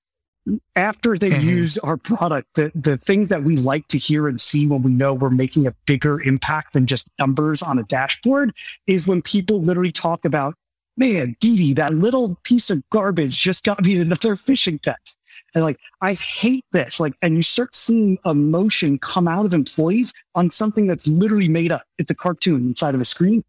After they mm-hmm. use our product, the, the things that we like to hear and see when we know we're making a bigger impact than just numbers on a dashboard is when people literally talk about, man, Didi, that little piece of garbage just got me another (laughs) phishing text. And like, I hate this. Like, and you start seeing emotion come out of employees on something that's literally made up. It's a cartoon inside of a screen.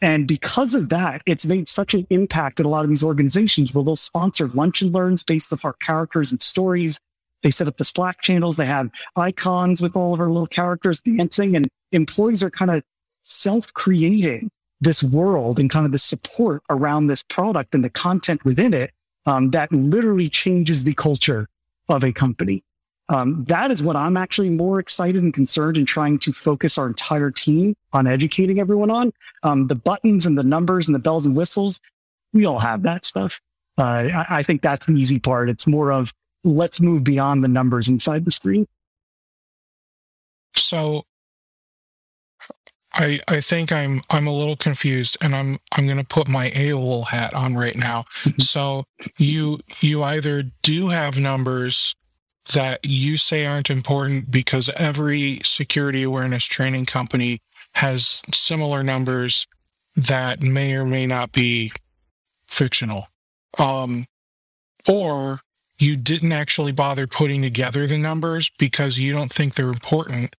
And because of that, it's made such an impact at a lot of these organizations where they'll sponsor lunch and learns based off our characters and stories. They set up the Slack channels. They have icons with all of our little characters dancing and employees are kind of self creating this world and kind of the support around this product and the content within it um, that literally changes the culture of a company. Um, that is what I'm actually more excited and concerned in trying to focus our entire team on educating everyone on. Um, the buttons and the numbers and the bells and whistles, we all have that stuff. Uh, I, I think that's the easy part. It's more of let's move beyond the numbers inside the screen. So I, I think I'm I'm a little confused and I'm I'm gonna put my AOL hat on right now. (laughs) So you you either do have numbers that you say aren't important because every security awareness training company has similar numbers that may or may not be fictional. Um, or you didn't actually bother putting together the numbers because you don't think they're important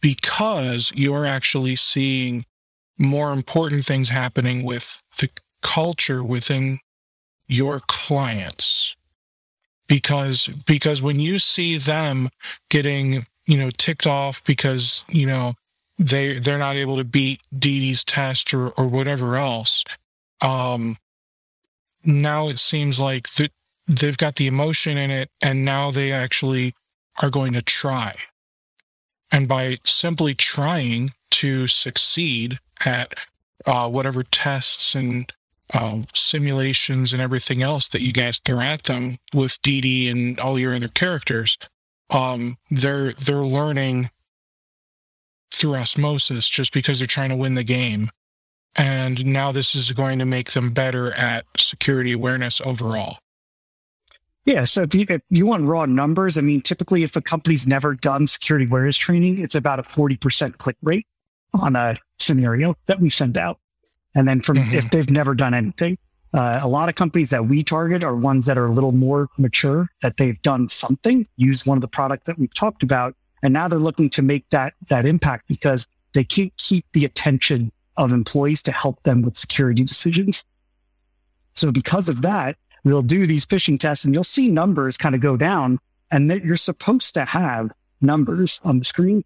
because you're actually seeing more important things happening with the culture within your clients. Because because when you see them getting you know ticked off because you know they they're not able to beat Didi's test or or whatever else um now it seems like that they've got the emotion in it and now they actually are going to try and by simply trying to succeed at uh, whatever tests and uh, simulations and everything else that you guys throw at them with Didi and all your other characters, um, they're they're learning through osmosis just because they're trying to win the game. And now this is going to make them better at security awareness overall. Yeah. So if you, if you want raw numbers, I mean, typically if a company's never done security awareness training, it's about a 40% click rate on a scenario that we send out. And then from mm-hmm. if they've never done anything, uh, a lot of companies that we target are ones that are a little more mature, that they've done something, use one of the products that we've talked about. And now they're looking to make that, that impact because they can't keep the attention of employees to help them with security decisions. So because of that, we'll do these phishing tests and you'll see numbers kind of go down and you're supposed to have numbers on the screen.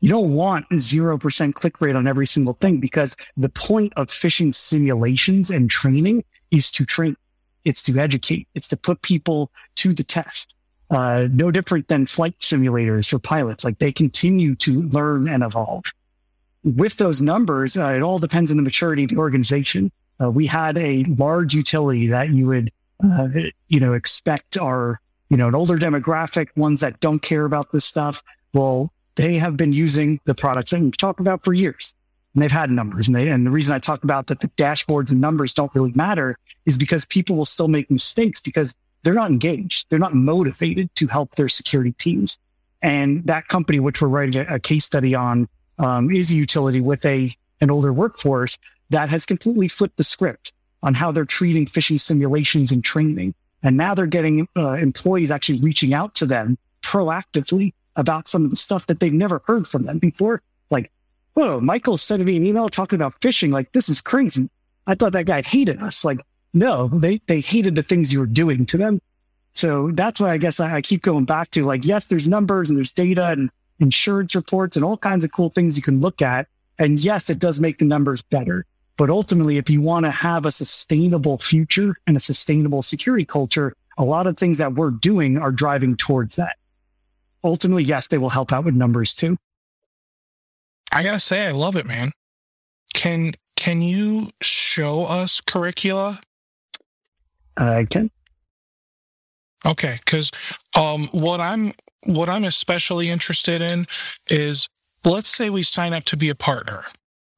You don't want 0% click rate on every single thing because the point of phishing simulations and training is to train. It's to educate. It's to put people to the test. Uh, no different than flight simulators for pilots. Like they continue to learn and evolve. With those numbers, uh, it all depends on the maturity of the organization. Uh, we had a large utility that you would uh, you know, expect are, you know, an older demographic, ones that don't care about this stuff. Well, they have been using the products that we've talked about for years and they've had numbers. And they, and the reason I talk about that the dashboards and numbers don't really matter is because people will still make mistakes because they're not engaged. They're not motivated to help their security teams. And that company, which we're writing a, a case study on, um, is a utility with a, an older workforce that has completely flipped the script on how they're treating phishing simulations and training. And now they're getting uh, employees actually reaching out to them proactively about some of the stuff that they've never heard from them before. Like, whoa, Michael sent me an email talking about phishing. Like, this is crazy. I thought that guy hated us. Like, no, they, they hated the things you were doing to them. So that's why I guess I, I keep going back to like, yes, there's numbers and there's data and insurance reports and all kinds of cool things you can look at. And yes, it does make the numbers better. But ultimately, if you want to have a sustainable future and a sustainable security culture, a lot of things that we're doing are driving towards that. Ultimately, yes, they will help out with numbers too. I gotta say, I love it, man. Can can you show us curricula? I can. Okay, because um, what I'm what I'm especially interested in is let's say we sign up to be a partner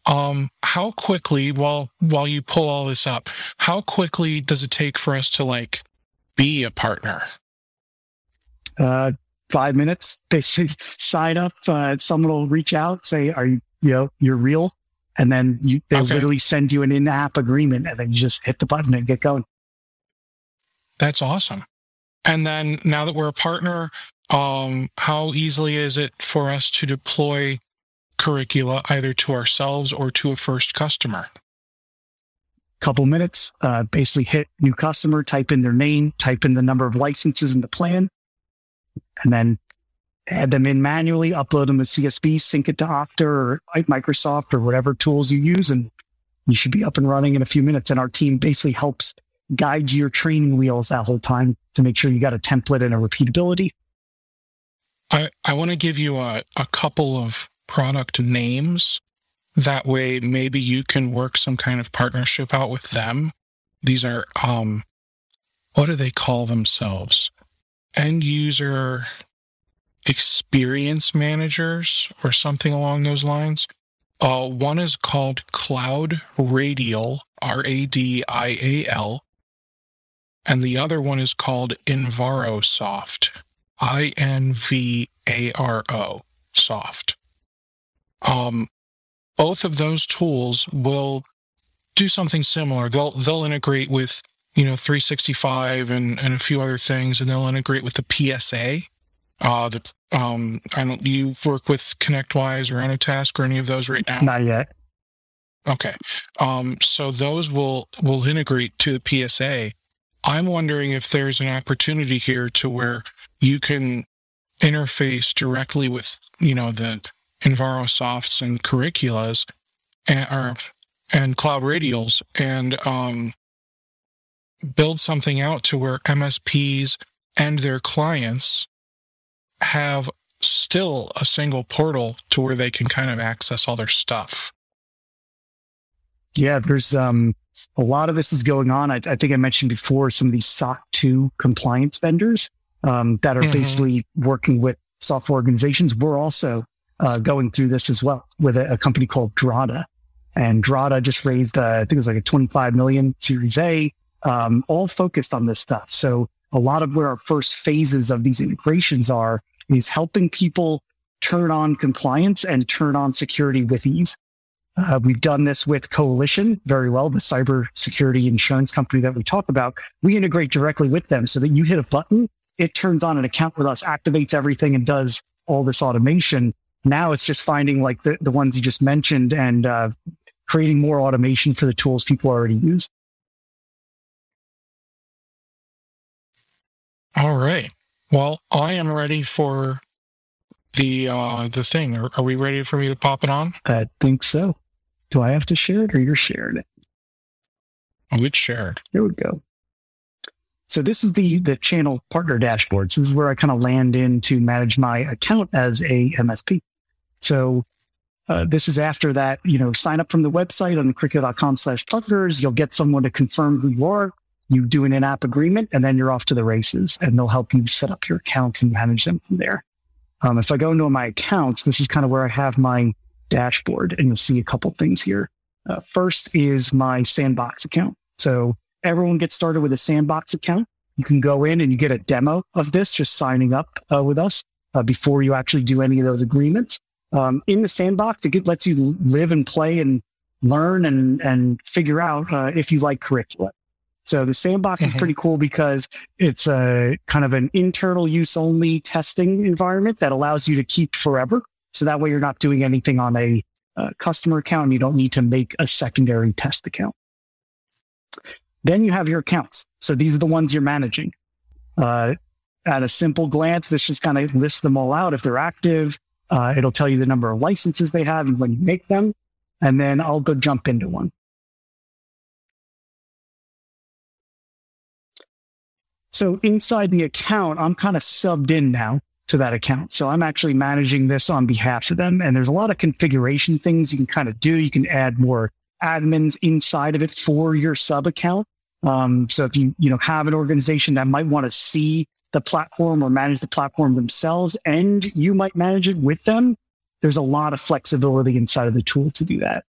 um, how quickly while while you pull all this up how quickly does it take for us to like be a partner? Uh, five minutes. (laughs) Basically, sign up. Uh, someone will reach out, say, "Are you, you know, you're real?" And then you, they Okay. literally send you an in-app agreement, and then you just hit the button and get going. That's awesome. And then now that we're a partner, um, how easily is it for us to deploy curricula either to ourselves or to a first customer? Couple minutes. Uh, basically, hit new customer, type in their name, type in the number of licenses in the plan, and then add them in manually. Upload them to CSV, sync it to Okta or Microsoft or whatever tools you use, and you should be up and running in a few minutes. And our team basically helps guide your training wheels that whole time to make sure you got a template and a repeatability. I, I want to give you a, a couple of product names. That way, maybe you can work some kind of partnership out with them. These are, um, what do they call themselves? End user experience managers or something along those lines. Uh, one is called Cloud Radial, R A D I A L, and the other one is called Invarosoft, I N V A R O, soft. Um, both of those tools will do something similar. They'll they'll integrate with you know 365 and and a few other things, and they'll integrate with the PSA. Uh, the um, I don't you work with ConnectWise or Autotask or any of those right now? Not yet. Okay. Um, so those will will integrate to the PSA. I'm wondering if there's an opportunity here to where you can interface directly with, you know, the Invarosofts and curriculas and, or, and CloudRadials and um, build something out to where MSPs and their clients have still a single portal to where they can kind of access all their stuff. Yeah, there's um a lot of this is going on. I, I think I mentioned before some of these SOC 2 compliance vendors um, that are Mhm. basically working with software organizations. We're also uh, going through this as well with a, a company called Drata. And Drata just raised, uh, I think it was like a 25 million Series A, um, all focused on this stuff. So a lot of where our first phases of these integrations are is helping people turn on compliance and turn on security with ease. Uh, we've done this with Coalition very well, the cyber security insurance company that we talk about. We integrate directly with them so that you hit a button, it turns on an account with us, activates everything and does all this automation. Now it's just finding like the, the ones you just mentioned and uh, creating more automation for the tools people already use. All right. Well, I am ready for the uh the thing. Are, are we ready for me to pop it on? I think so. Do I have to share it or you're sharing it? Oh, it's shared. There we go. So this is the the channel partner dashboard. So this is where I kind of land in to manage my account as a MSP. So uh, this is after that, you know, sign up from the website on curricula.com slash partners. You'll get someone to confirm who you are. You do an in-app agreement and then you're off to the races and they'll help you set up your accounts and manage them from there. Um, if I go into my accounts, this is kind of where I have my dashboard and you'll see a couple things here. Uh, first is my sandbox account. So everyone gets started with a sandbox account. You can go in and you get a demo of this, just signing up uh, with us uh, before you actually do any of those agreements. Um, in the sandbox, it lets you live and play and learn and, and figure out uh, if you like curricula. So the sandbox is pretty cool because it's a kind of an internal use only testing environment that allows you to keep forever. So that way you're not doing anything on a uh, customer account and you don't need to make a secondary test account. Then you have your accounts. So these are the ones you're managing. Uh, at a simple glance, this just kind of lists them all out. If they're active, uh, it'll tell you the number of licenses they have and when you make them. And then I'll go jump into one. So inside the account, I'm kind of subbed in now to that account. So I'm actually managing this on behalf of them. And there's a lot of configuration things you can kind of do. You can add more admins inside of it for your sub account. Um, so if you, you know, have an organization that might want to see the platform or manage the platform themselves and you might manage it with them, there's a lot of flexibility inside of the tool to do that.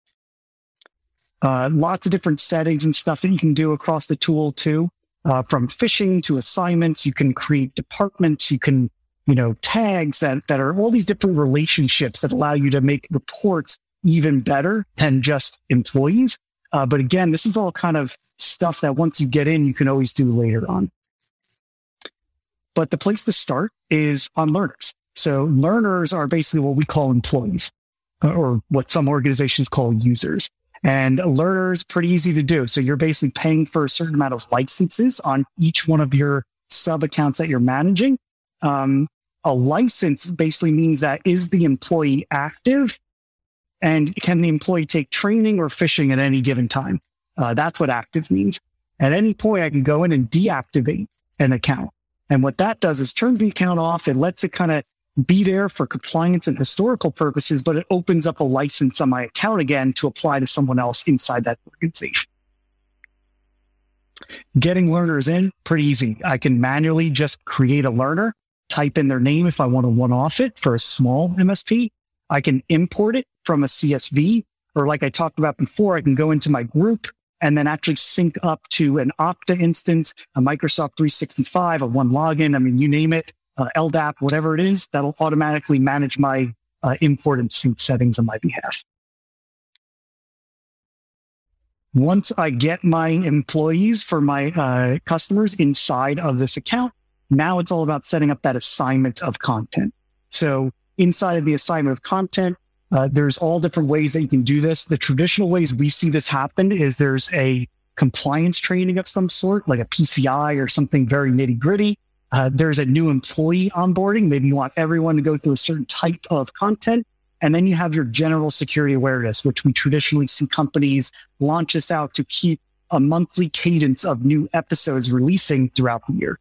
Uh, lots of different settings and stuff that you can do across the tool too. uh, from phishing to assignments. You can create departments. You can, you know, tags that, that are all these different relationships that allow you to make reports even better than just employees. Uh, but again, this is all kind of stuff that once you get in, you can always do later on. But the place to start is on learners. So learners are basically what we call employees or what some organizations call users. And learners pretty easy to do. So you're basically paying for a certain amount of licenses on each one of your sub accounts that you're managing. Um, a license basically means that is the employee active and can the employee take training or phishing at any given time? Uh, that's what active means. At any point, I can go in and deactivate an account. And what that does is turns the account off. It lets it kind of be there for compliance and historical purposes, but it opens up a license on my account again to apply to someone else inside that organization. Getting learners in, pretty easy. I can manually just create a learner, type in their name if I want to one off it for a small MSP. I can import it from a CSV, or like I talked about before, I can go into my group and then actually sync up to an Okta instance, a Microsoft 365, a one login. I mean, you name it uh, LDAP, whatever it is, that'll automatically manage my uh, import and sync settings on my behalf. Once I get my employees for my uh, customers inside of this account, now it's all about setting up that assignment of content. So inside of the assignment of content, uh, there's all different ways that you can do this. The traditional ways we see this happen is there's a compliance training of some sort, like a PCI or something very nitty gritty. Uh, there's a new employee onboarding. Maybe you want everyone to go through a certain type of content. And then you have your general security awareness, which we traditionally see companies launch this out to keep a monthly cadence of new episodes releasing throughout the year.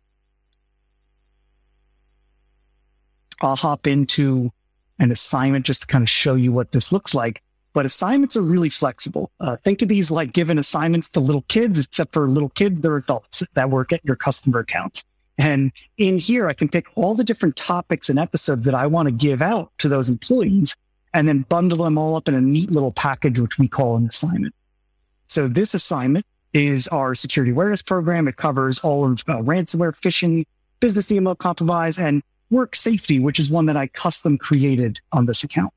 I'll hop into an assignment just to kind of show you what this looks like. But assignments are really flexible. Uh, think of these like giving assignments to little kids, except for little kids, they're adults that work at your customer account. And in here, I can pick all the different topics and episodes that I want to give out to those employees and then bundle them all up in a neat little package, which we call an assignment. So this assignment is our security awareness program. It covers all of uh, ransomware, phishing, business email compromise, and work safety, which is one that I custom created on this account.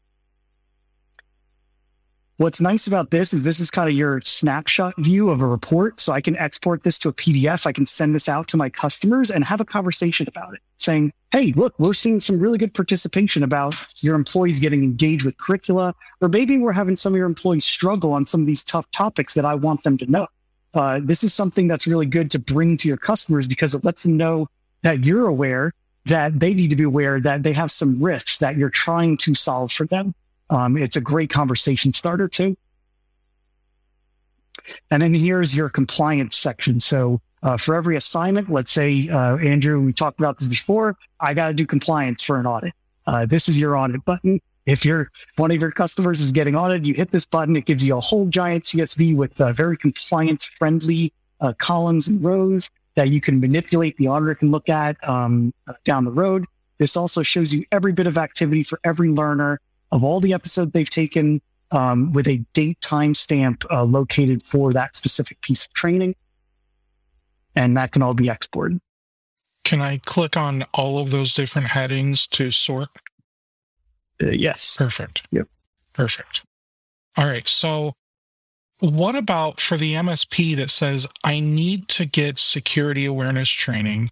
What's nice about this is this is kind of your snapshot view of a report. So I can export this to a PDF. I can send this out to my customers and have a conversation about it saying, Hey, look, we're seeing some really good participation about your employees getting engaged with curricula, or maybe we're having some of your employees struggle on some of these tough topics that I want them to know. Uh, this is something that's really good to bring to your customers because it lets them know that you're aware that they need to be aware that they have some risks that you're trying to solve for them. Um, it's a great conversation starter too. And then here's your compliance section. So uh, for every assignment, let's say, uh, Andrew, we talked about this before. I got to do compliance for an audit. Uh, this is your audit button. If you're one of your customers is getting audited, you hit this button. It gives you a whole giant CSV with uh, very compliance friendly uh, columns and rows that you can manipulate. The auditor can look at um, down the road. This also shows you every bit of activity for every learner of all the episodes they've taken um, with a date timestamp uh, located for that specific piece of training. And that can all be exported. Can I click on all of those different headings to sort? Uh, yes. Perfect. Yep. Perfect. All right. So, what about for the MSP that says, I need to get security awareness training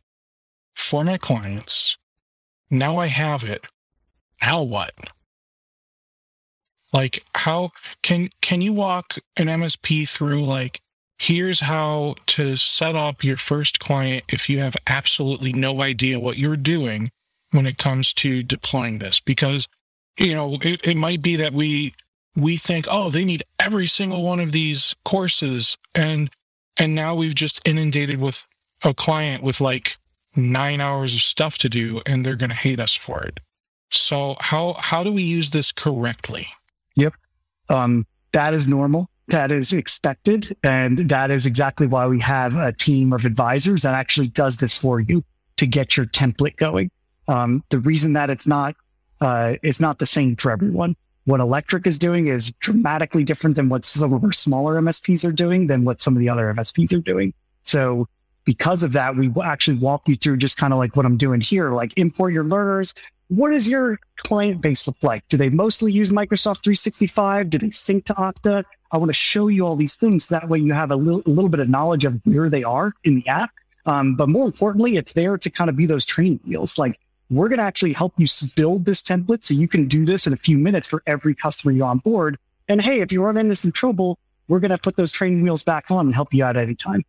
for my clients? Now I have it. Now what? Like how can can you walk an MSP through like here's how to set up your first client if you have absolutely no idea what you're doing when it comes to deploying this because you know it, it might be that we we think oh they need every single one of these courses and and now we've just inundated with a client with like nine hours of stuff to do and they're going to hate us for it so how how do we use this correctly Yep. Um, that is normal. That is expected. And that is exactly why we have a team of advisors that actually does this for you to get your template going. Um, the reason that it's not, uh, it's not the same for everyone. What Electric is doing is dramatically different than what some of our smaller MSPs are doing than what some of the other MSPs are doing. So because of that, we actually walk you through just kind of like what I'm doing here, like import your learners. What does your client base look like? Do they mostly use Microsoft 365? Do they sync to Okta? I want to show you all these things. That way you have a little, a little bit of knowledge of where they are in the app. Um, but more importantly, it's there to kind of be those training wheels. Like we're going to actually help you build this template so you can do this in a few minutes for every customer you on board. And hey, if you run into some trouble, we're going to put those training wheels back on and help you out anytime.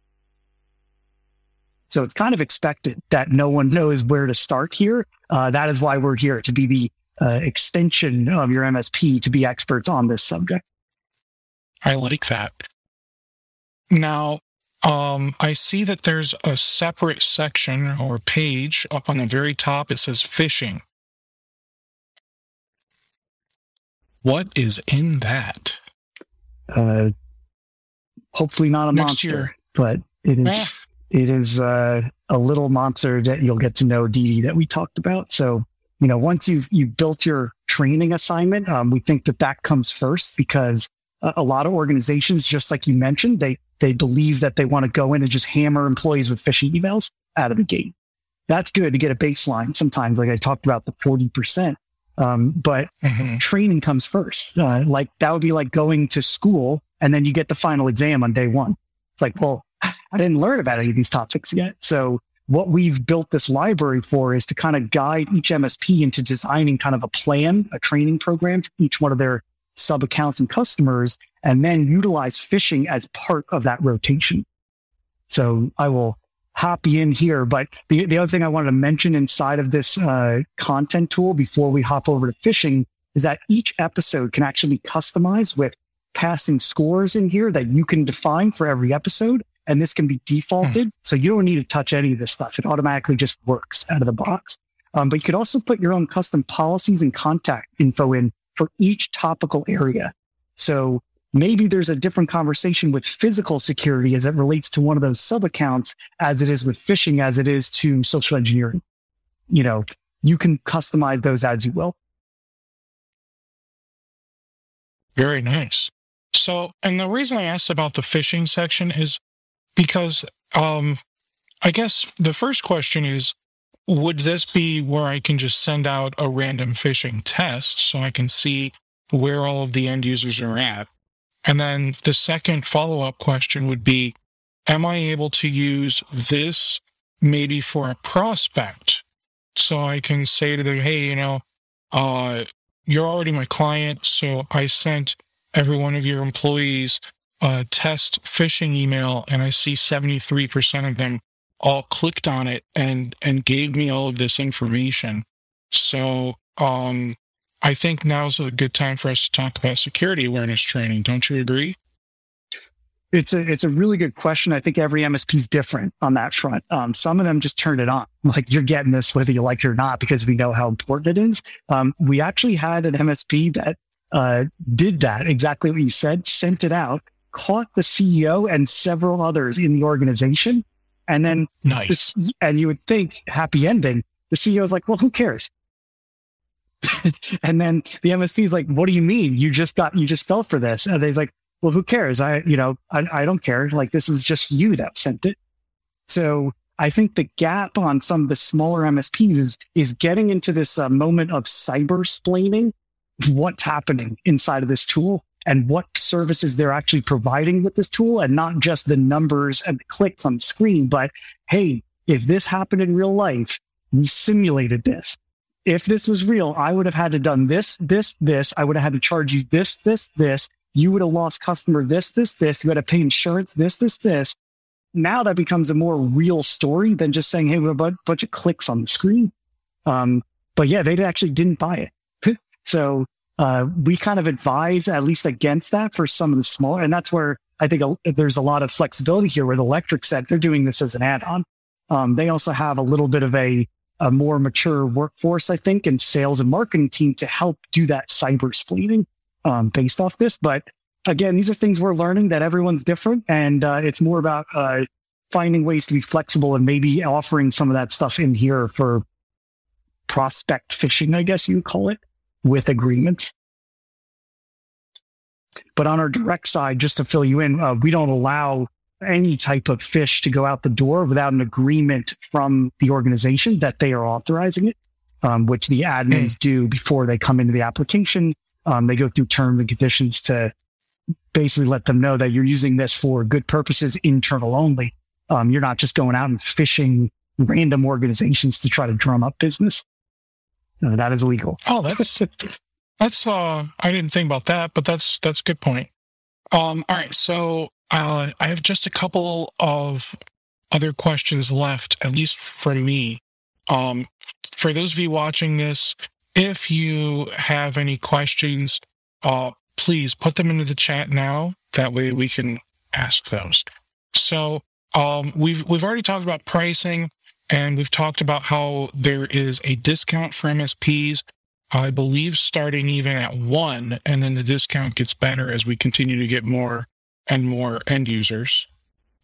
So it's kind of expected that no one knows where to start here. Uh, that is why we're here to be the uh, extension of your MSP to be experts on this subject. I like that. Now, um, I see that there's a separate section or page up on the very top. It says phishing. What is in that? Uh, hopefully not a Next monster, year. but it is. Ah. It is uh, a little monster that you'll get to know, Dee Dee, that we talked about. So, you know, once you've you've built your training assignment, um, we think that that comes first because a, lot of organizations, just like you mentioned, they they believe that they want to go in and just hammer employees with phishing emails out of the gate. That's good to get a baseline. Sometimes, like I talked about the forty percent, um, but mm-hmm. training comes first. Uh, like that would be like going to school and then you get the final exam on day one. It's like, well, I didn't learn about any of these topics yet. So what we've built this library for is to kind of guide each MSP into designing kind of a plan, a training program for each one of their sub accounts and customers, and then utilize phishing as part of that rotation. So I will hop in here. But the, the other thing I wanted to mention inside of this uh, content tool before we hop over to phishing is that each episode can actually be customized with passing scores in here that you can define for every episode and this can be defaulted. Hmm. So you don't need to touch any of this stuff. It automatically just works out of the box. Um, but you could also put your own custom policies and contact info in for each topical area. So maybe there's a different conversation with physical security as it relates to one of those sub accounts as it is with phishing, as it is to social engineering. You know, you can customize those as you will. Very nice. So, and the reason I asked about the phishing section is because um, I guess the first question is would this be where I can just send out a random phishing test so I can see where all of the end users are at? And then the second follow up question would be Am I able to use this maybe for a prospect? So I can say to them, Hey, you know, uh, you're already my client. So I sent every one of your employees a test phishing email and I see 73% of them all clicked on it and and gave me all of this information. So um I think now's a good time for us to talk about security awareness training. Don't you agree? It's a it's a really good question. I think every MSP is different on that front. Um, some of them just turn it on, like you're getting this whether you like it or not, because we know how important it is. Um, we actually had an MSP that uh, did that exactly what you said, sent it out, caught the CEO and several others in the organization. And then nice. This, and you would think happy ending. The CEO is like, well, who cares? (laughs) and then the MSP is like, what do you mean? You just got, you just fell for this. And he's like, well, who cares? I, you know, I, I don't care. Like this is just you that sent it. So I think the gap on some of the smaller MSPs is, is getting into this uh, moment of cyber splaining what's happening inside of this tool and what services they're actually providing with this tool and not just the numbers and the clicks on the screen, but hey, if this happened in real life, we simulated this. If this was real, I would have had to done this, this, this. I would have had to charge you this, this, this. You would have lost customer this, this, this. You had to pay insurance, this, this, this. Now that becomes a more real story than just saying, Hey, we have a bunch of clicks on the screen. Um, but yeah, they actually didn't buy it. (laughs) so uh, we kind of advise at least against that for some of the smaller, and that's where I think a, there's a lot of flexibility here with Electric said they're doing this as an add-on. Um, they also have a little bit of a, a more mature workforce, I think, and sales and marketing team to help do that cyber splitting um, based off this. But again, these are things we're learning that everyone's different, and uh, it's more about uh, finding ways to be flexible and maybe offering some of that stuff in here for prospect phishing, I guess you call it with agreements. But on our direct side, just to fill you in, uh, we don't allow any type of phish to go out the door without an agreement from the organization that they are authorizing it, um, which the admins mm. do before they come into the application. Um, they go through terms and conditions to basically let them know that you're using this for good purposes, internal only. Um, you're not just going out and phishing random organizations to try to drum up business. No, that is illegal. Oh, that's (laughs) that's uh I didn't think about that, but that's that's a good point. Um all right, so uh, I have just a couple of other questions left, at least for me. Um for those of you watching this, if you have any questions, uh please put them into the chat now. That way we can ask those. So um, we've we've already talked about pricing, and we've talked about how there is a discount for MSPs. I believe starting even at one, and then the discount gets better as we continue to get more and more end users.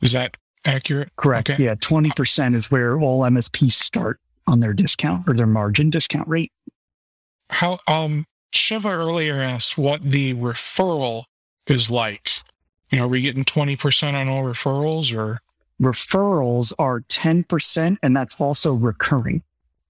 Is that accurate? Correct. Okay. Yeah, twenty percent is where all MSPs start on their discount or their margin discount rate. How um Shiva earlier asked what the referral is like. You know, are we getting 20% on all referrals or? Referrals are 10%, and that's also recurring.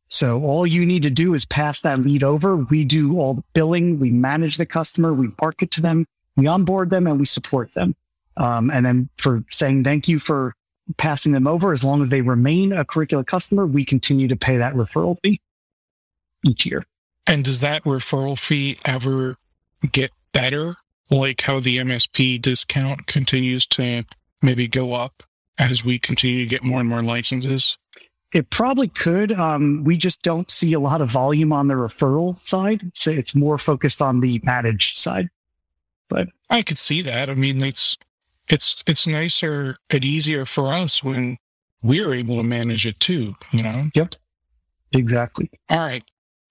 So all you need to do is pass that lead over. We do all the billing. We manage the customer. We market to them. We onboard them and we support them. Um, and then for saying thank you for passing them over, as long as they remain a curricula customer, we continue to pay that referral fee each year. And does that referral fee ever get better? Like how the MSP discount continues to maybe go up as we continue to get more and more licenses? It probably could. Um, we just don't see a lot of volume on the referral side. So it's more focused on the managed side. But I could see that. I mean, it's it's it's nicer and easier for us when we're able to manage it too, you know? Yep. Exactly. All right.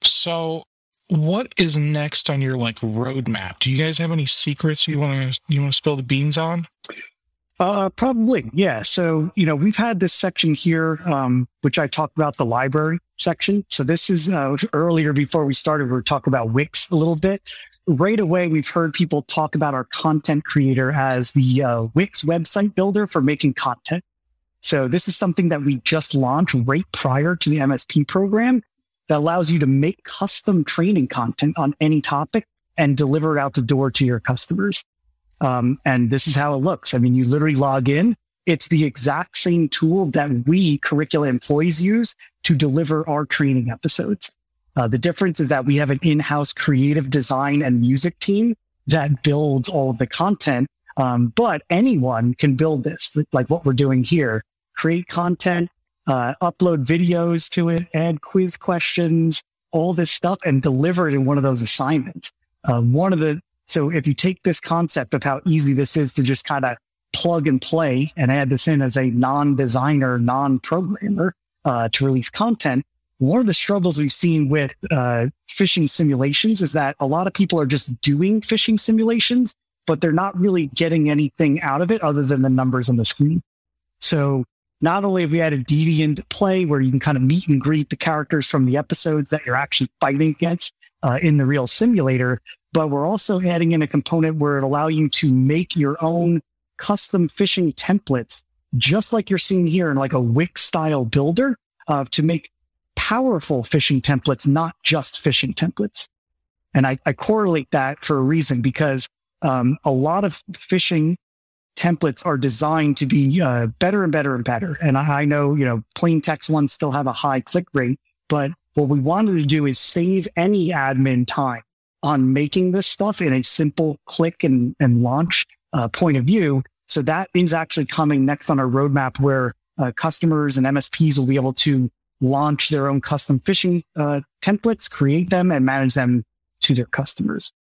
So what is next on your like roadmap? Do you guys have any secrets you want to you want to spill the beans on? Uh, probably, yeah. So you know, we've had this section here, um, which I talked about the library section. So this is uh, earlier before we started. We were talking about Wix a little bit. Right away, we've heard people talk about our content creator as the uh, Wix website builder for making content. So this is something that we just launched right prior to the MSP program that allows you to make custom training content on any topic and deliver it out the door to your customers. Um, and this is how it looks. I mean, you literally log in. It's the exact same tool that we curricula employees use to deliver our training episodes. Uh, the difference is that we have an in-house creative design and music team that builds all of the content. Um, but anyone can build this, like what we're doing here, create content, uh, upload videos to it, add quiz questions, all this stuff and deliver it in one of those assignments. Um, one of the, so if you take this concept of how easy this is to just kind of plug and play and add this in as a non-designer, non-programmer, uh, to release content, one of the struggles we've seen with, uh, phishing simulations is that a lot of people are just doing phishing simulations, but they're not really getting anything out of it other than the numbers on the screen. So not only have we had added deviant play where you can kind of meet and greet the characters from the episodes that you're actually fighting against uh, in the real simulator, but we're also adding in a component where it allow you to make your own custom phishing templates, just like you're seeing here in like a Wix style builder uh, to make powerful phishing templates, not just phishing templates. And I, I correlate that for a reason because um, a lot of phishing templates are designed to be uh, better and better and better. And I, I know, you know, plain text ones still have a high click rate, but what we wanted to do is save any admin time on making this stuff in a simple click and, and launch uh, point of view. So that is actually coming next on our roadmap where uh, customers and MSPs will be able to launch their own custom phishing uh, templates, create them and manage them to their customers.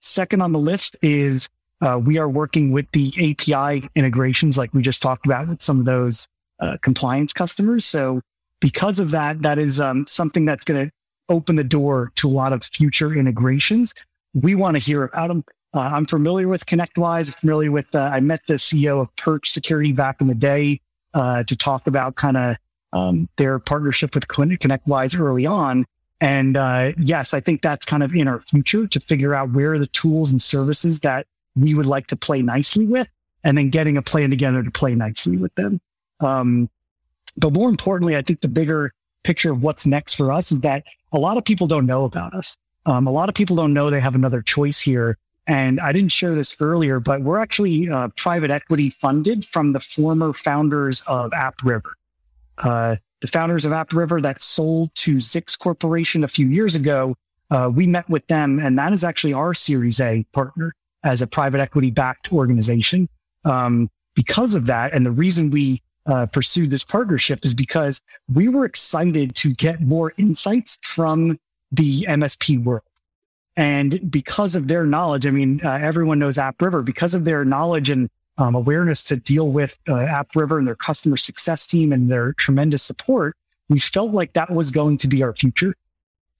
Second on the list is uh, we are working with the API integrations, like we just talked about with some of those uh, compliance customers. So because of that, that is um, something that's going to open the door to a lot of future integrations. We want to hear about them. Uh, I'm familiar with ConnectWise. Familiar with. Uh, I met the CEO of Perch Security back in the day uh, to talk about kind of um, their partnership with ConnectWise early on. And uh, yes, I think that's kind of in our future to figure out where are the tools and services that we would like to play nicely with. and then getting a plan together to play nicely with them. Um, but more importantly, I think the bigger picture of what's next for us is that a lot of people don't know about us. Um, a lot of people don't know they have another choice here. And I didn't share this earlier, but we're actually uh, private equity funded from the former founders of AppRiver. Uh, the founders of AppRiver that sold to Zix Corporation a few years ago. Uh, we met with them, and that is actually our Series A partner as a private equity backed organization. Um, because of that, and the reason we uh, pursued this partnership is because we were excited to get more insights from the MSP world. And because of their knowledge, I mean, uh, everyone knows AppRiver, because of their knowledge and um, awareness to deal with uh, AppRiver and their customer success team and their tremendous support, we felt like that was going to be our future.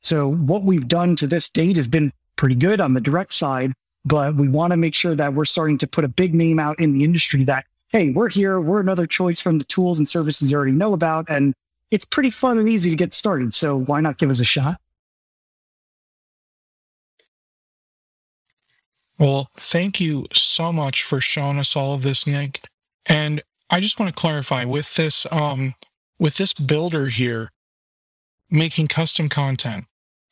So what we've done to this date has been pretty good on the direct side, but we want to make sure that we're starting to put a big name out in the industry that, hey, we're here. We're another choice from the tools and services you already know about. And it's pretty fun and easy to get started. So why not give us a shot? Well, thank you so much for showing us all of this, Nick. And I just want to clarify with this, um, with this builder here making custom content.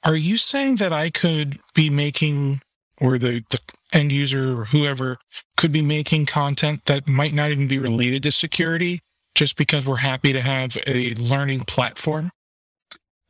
Are you saying that I could be making or the, the end user or whoever could be making content that might not even be related to security just because we're happy to have a learning platform?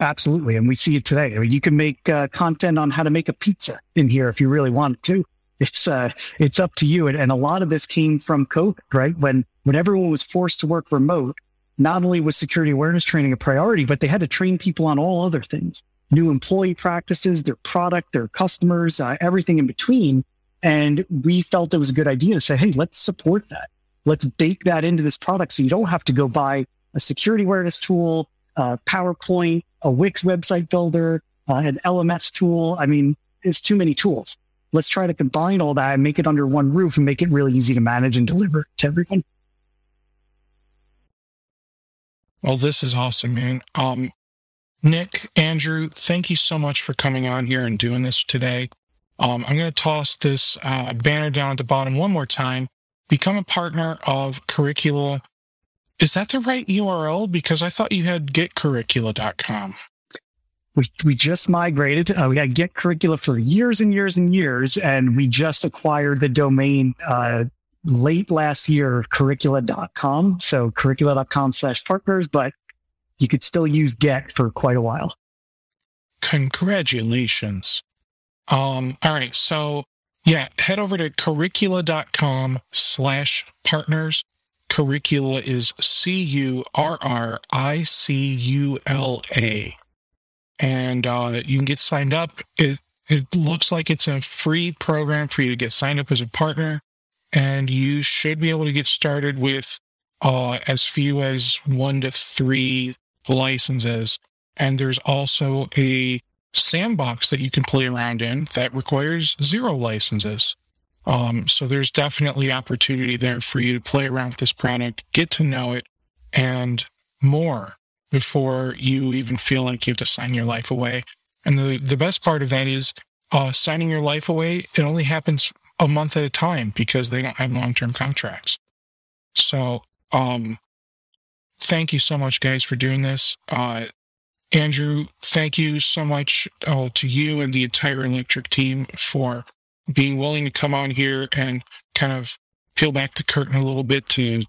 Absolutely. And we see it today. I mean, you can make uh, content on how to make a pizza in here if you really want to. It's, uh, it's up to you. And, and a lot of this came from COVID, right? When, when everyone was forced to work remote, not only was security awareness training a priority, but they had to train people on all other things new employee practices, their product, their customers, uh, everything in between. And we felt it was a good idea to say, Hey, let's support that. Let's bake that into this product. So you don't have to go buy a security awareness tool, uh, PowerPoint, a Wix website builder, uh, an LMS tool. I mean, it's too many tools. Let's try to combine all that and make it under one roof and make it really easy to manage and deliver to everyone. Well, this is awesome, man. Um, Nick, Andrew, thank you so much for coming on here and doing this today. Um, I'm going to toss this uh, banner down at the bottom one more time. Become a partner of Curricula. Is that the right URL? Because I thought you had getcurricula.com. We, we just migrated. Uh, we had Get Curricula for years and years and years, and we just acquired the domain uh, late last year, curricula.com. So curricula.com slash partners, but you could still use get for quite a while. Congratulations. Um, all right. So yeah, head over to curricula.com slash partners. Curricula is C U R R I C U L A. And uh, you can get signed up. It, it looks like it's a free program for you to get signed up as a partner. And you should be able to get started with uh, as few as one to three licenses. And there's also a sandbox that you can play around in that requires zero licenses. Um, so there's definitely opportunity there for you to play around with this product, get to know it, and more before you even feel like you have to sign your life away. And the, the best part of that is uh, signing your life away, it only happens a month at a time because they don't have long term contracts. So um, thank you so much, guys, for doing this. Uh, Andrew, thank you so much uh, to you and the entire electric team for being willing to come on here and kind of peel back the curtain a little bit to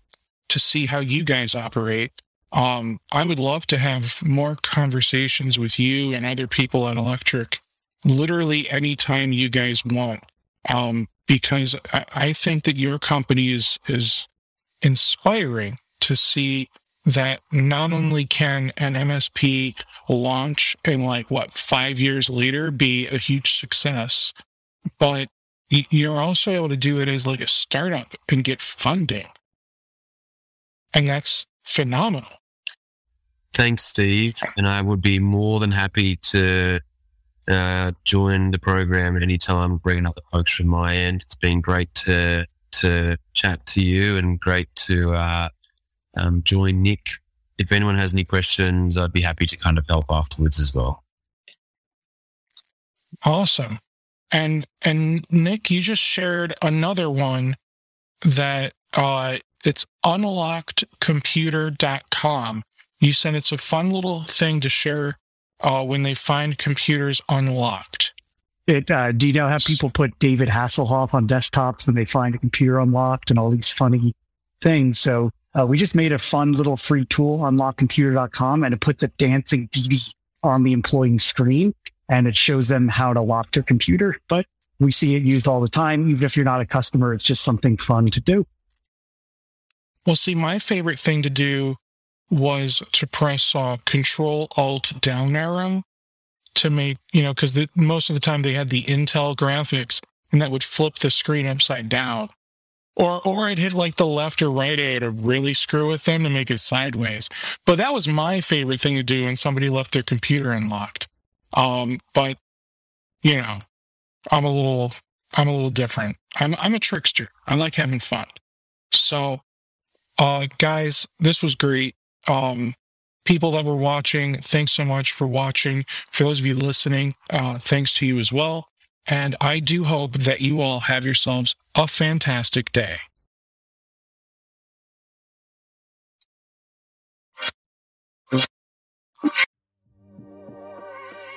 to see how you guys operate. Um, I would love to have more conversations with you and other people at Electric, literally anytime you guys want, um, because I, I think that your company is is inspiring to see that not only can an MSP launch in like what five years later be a huge success, but you're also able to do it as like a startup and get funding. And that's phenomenal. Thanks, Steve. And I would be more than happy to uh, join the program at any time, bringing up the folks from my end. It's been great to to chat to you and great to uh, um, join Nick. If anyone has any questions, I'd be happy to kind of help afterwards as well. Awesome. And and Nick, you just shared another one that Uh, it's unlockedcomputer.com. You said it's a fun little thing to share uh, when they find computers unlocked. It, uh, do you know how people put David Hasselhoff on desktops when they find a computer unlocked and all these funny things? So uh, we just made a fun little free tool, unlockcomputer.com, and it puts a dancing DD on the employee's screen and it shows them how to lock their computer. But we see it used all the time. Even if you're not a customer, it's just something fun to do. Well, see, my favorite thing to do was to press uh, Control Alt down arrow to make, you know, because most of the time they had the Intel graphics and that would flip the screen upside down. Or, or I'd hit like the left or right A to really screw with them to make it sideways. But that was my favorite thing to do when somebody left their computer unlocked. Um, but you know, I'm a little, I'm a little different. I'm, I'm a trickster. I like having fun. So, uh, guys, this was great. Um, people that were watching, thanks so much for watching. For those of you listening, uh, thanks to you as well. And I do hope that you all have yourselves a fantastic day.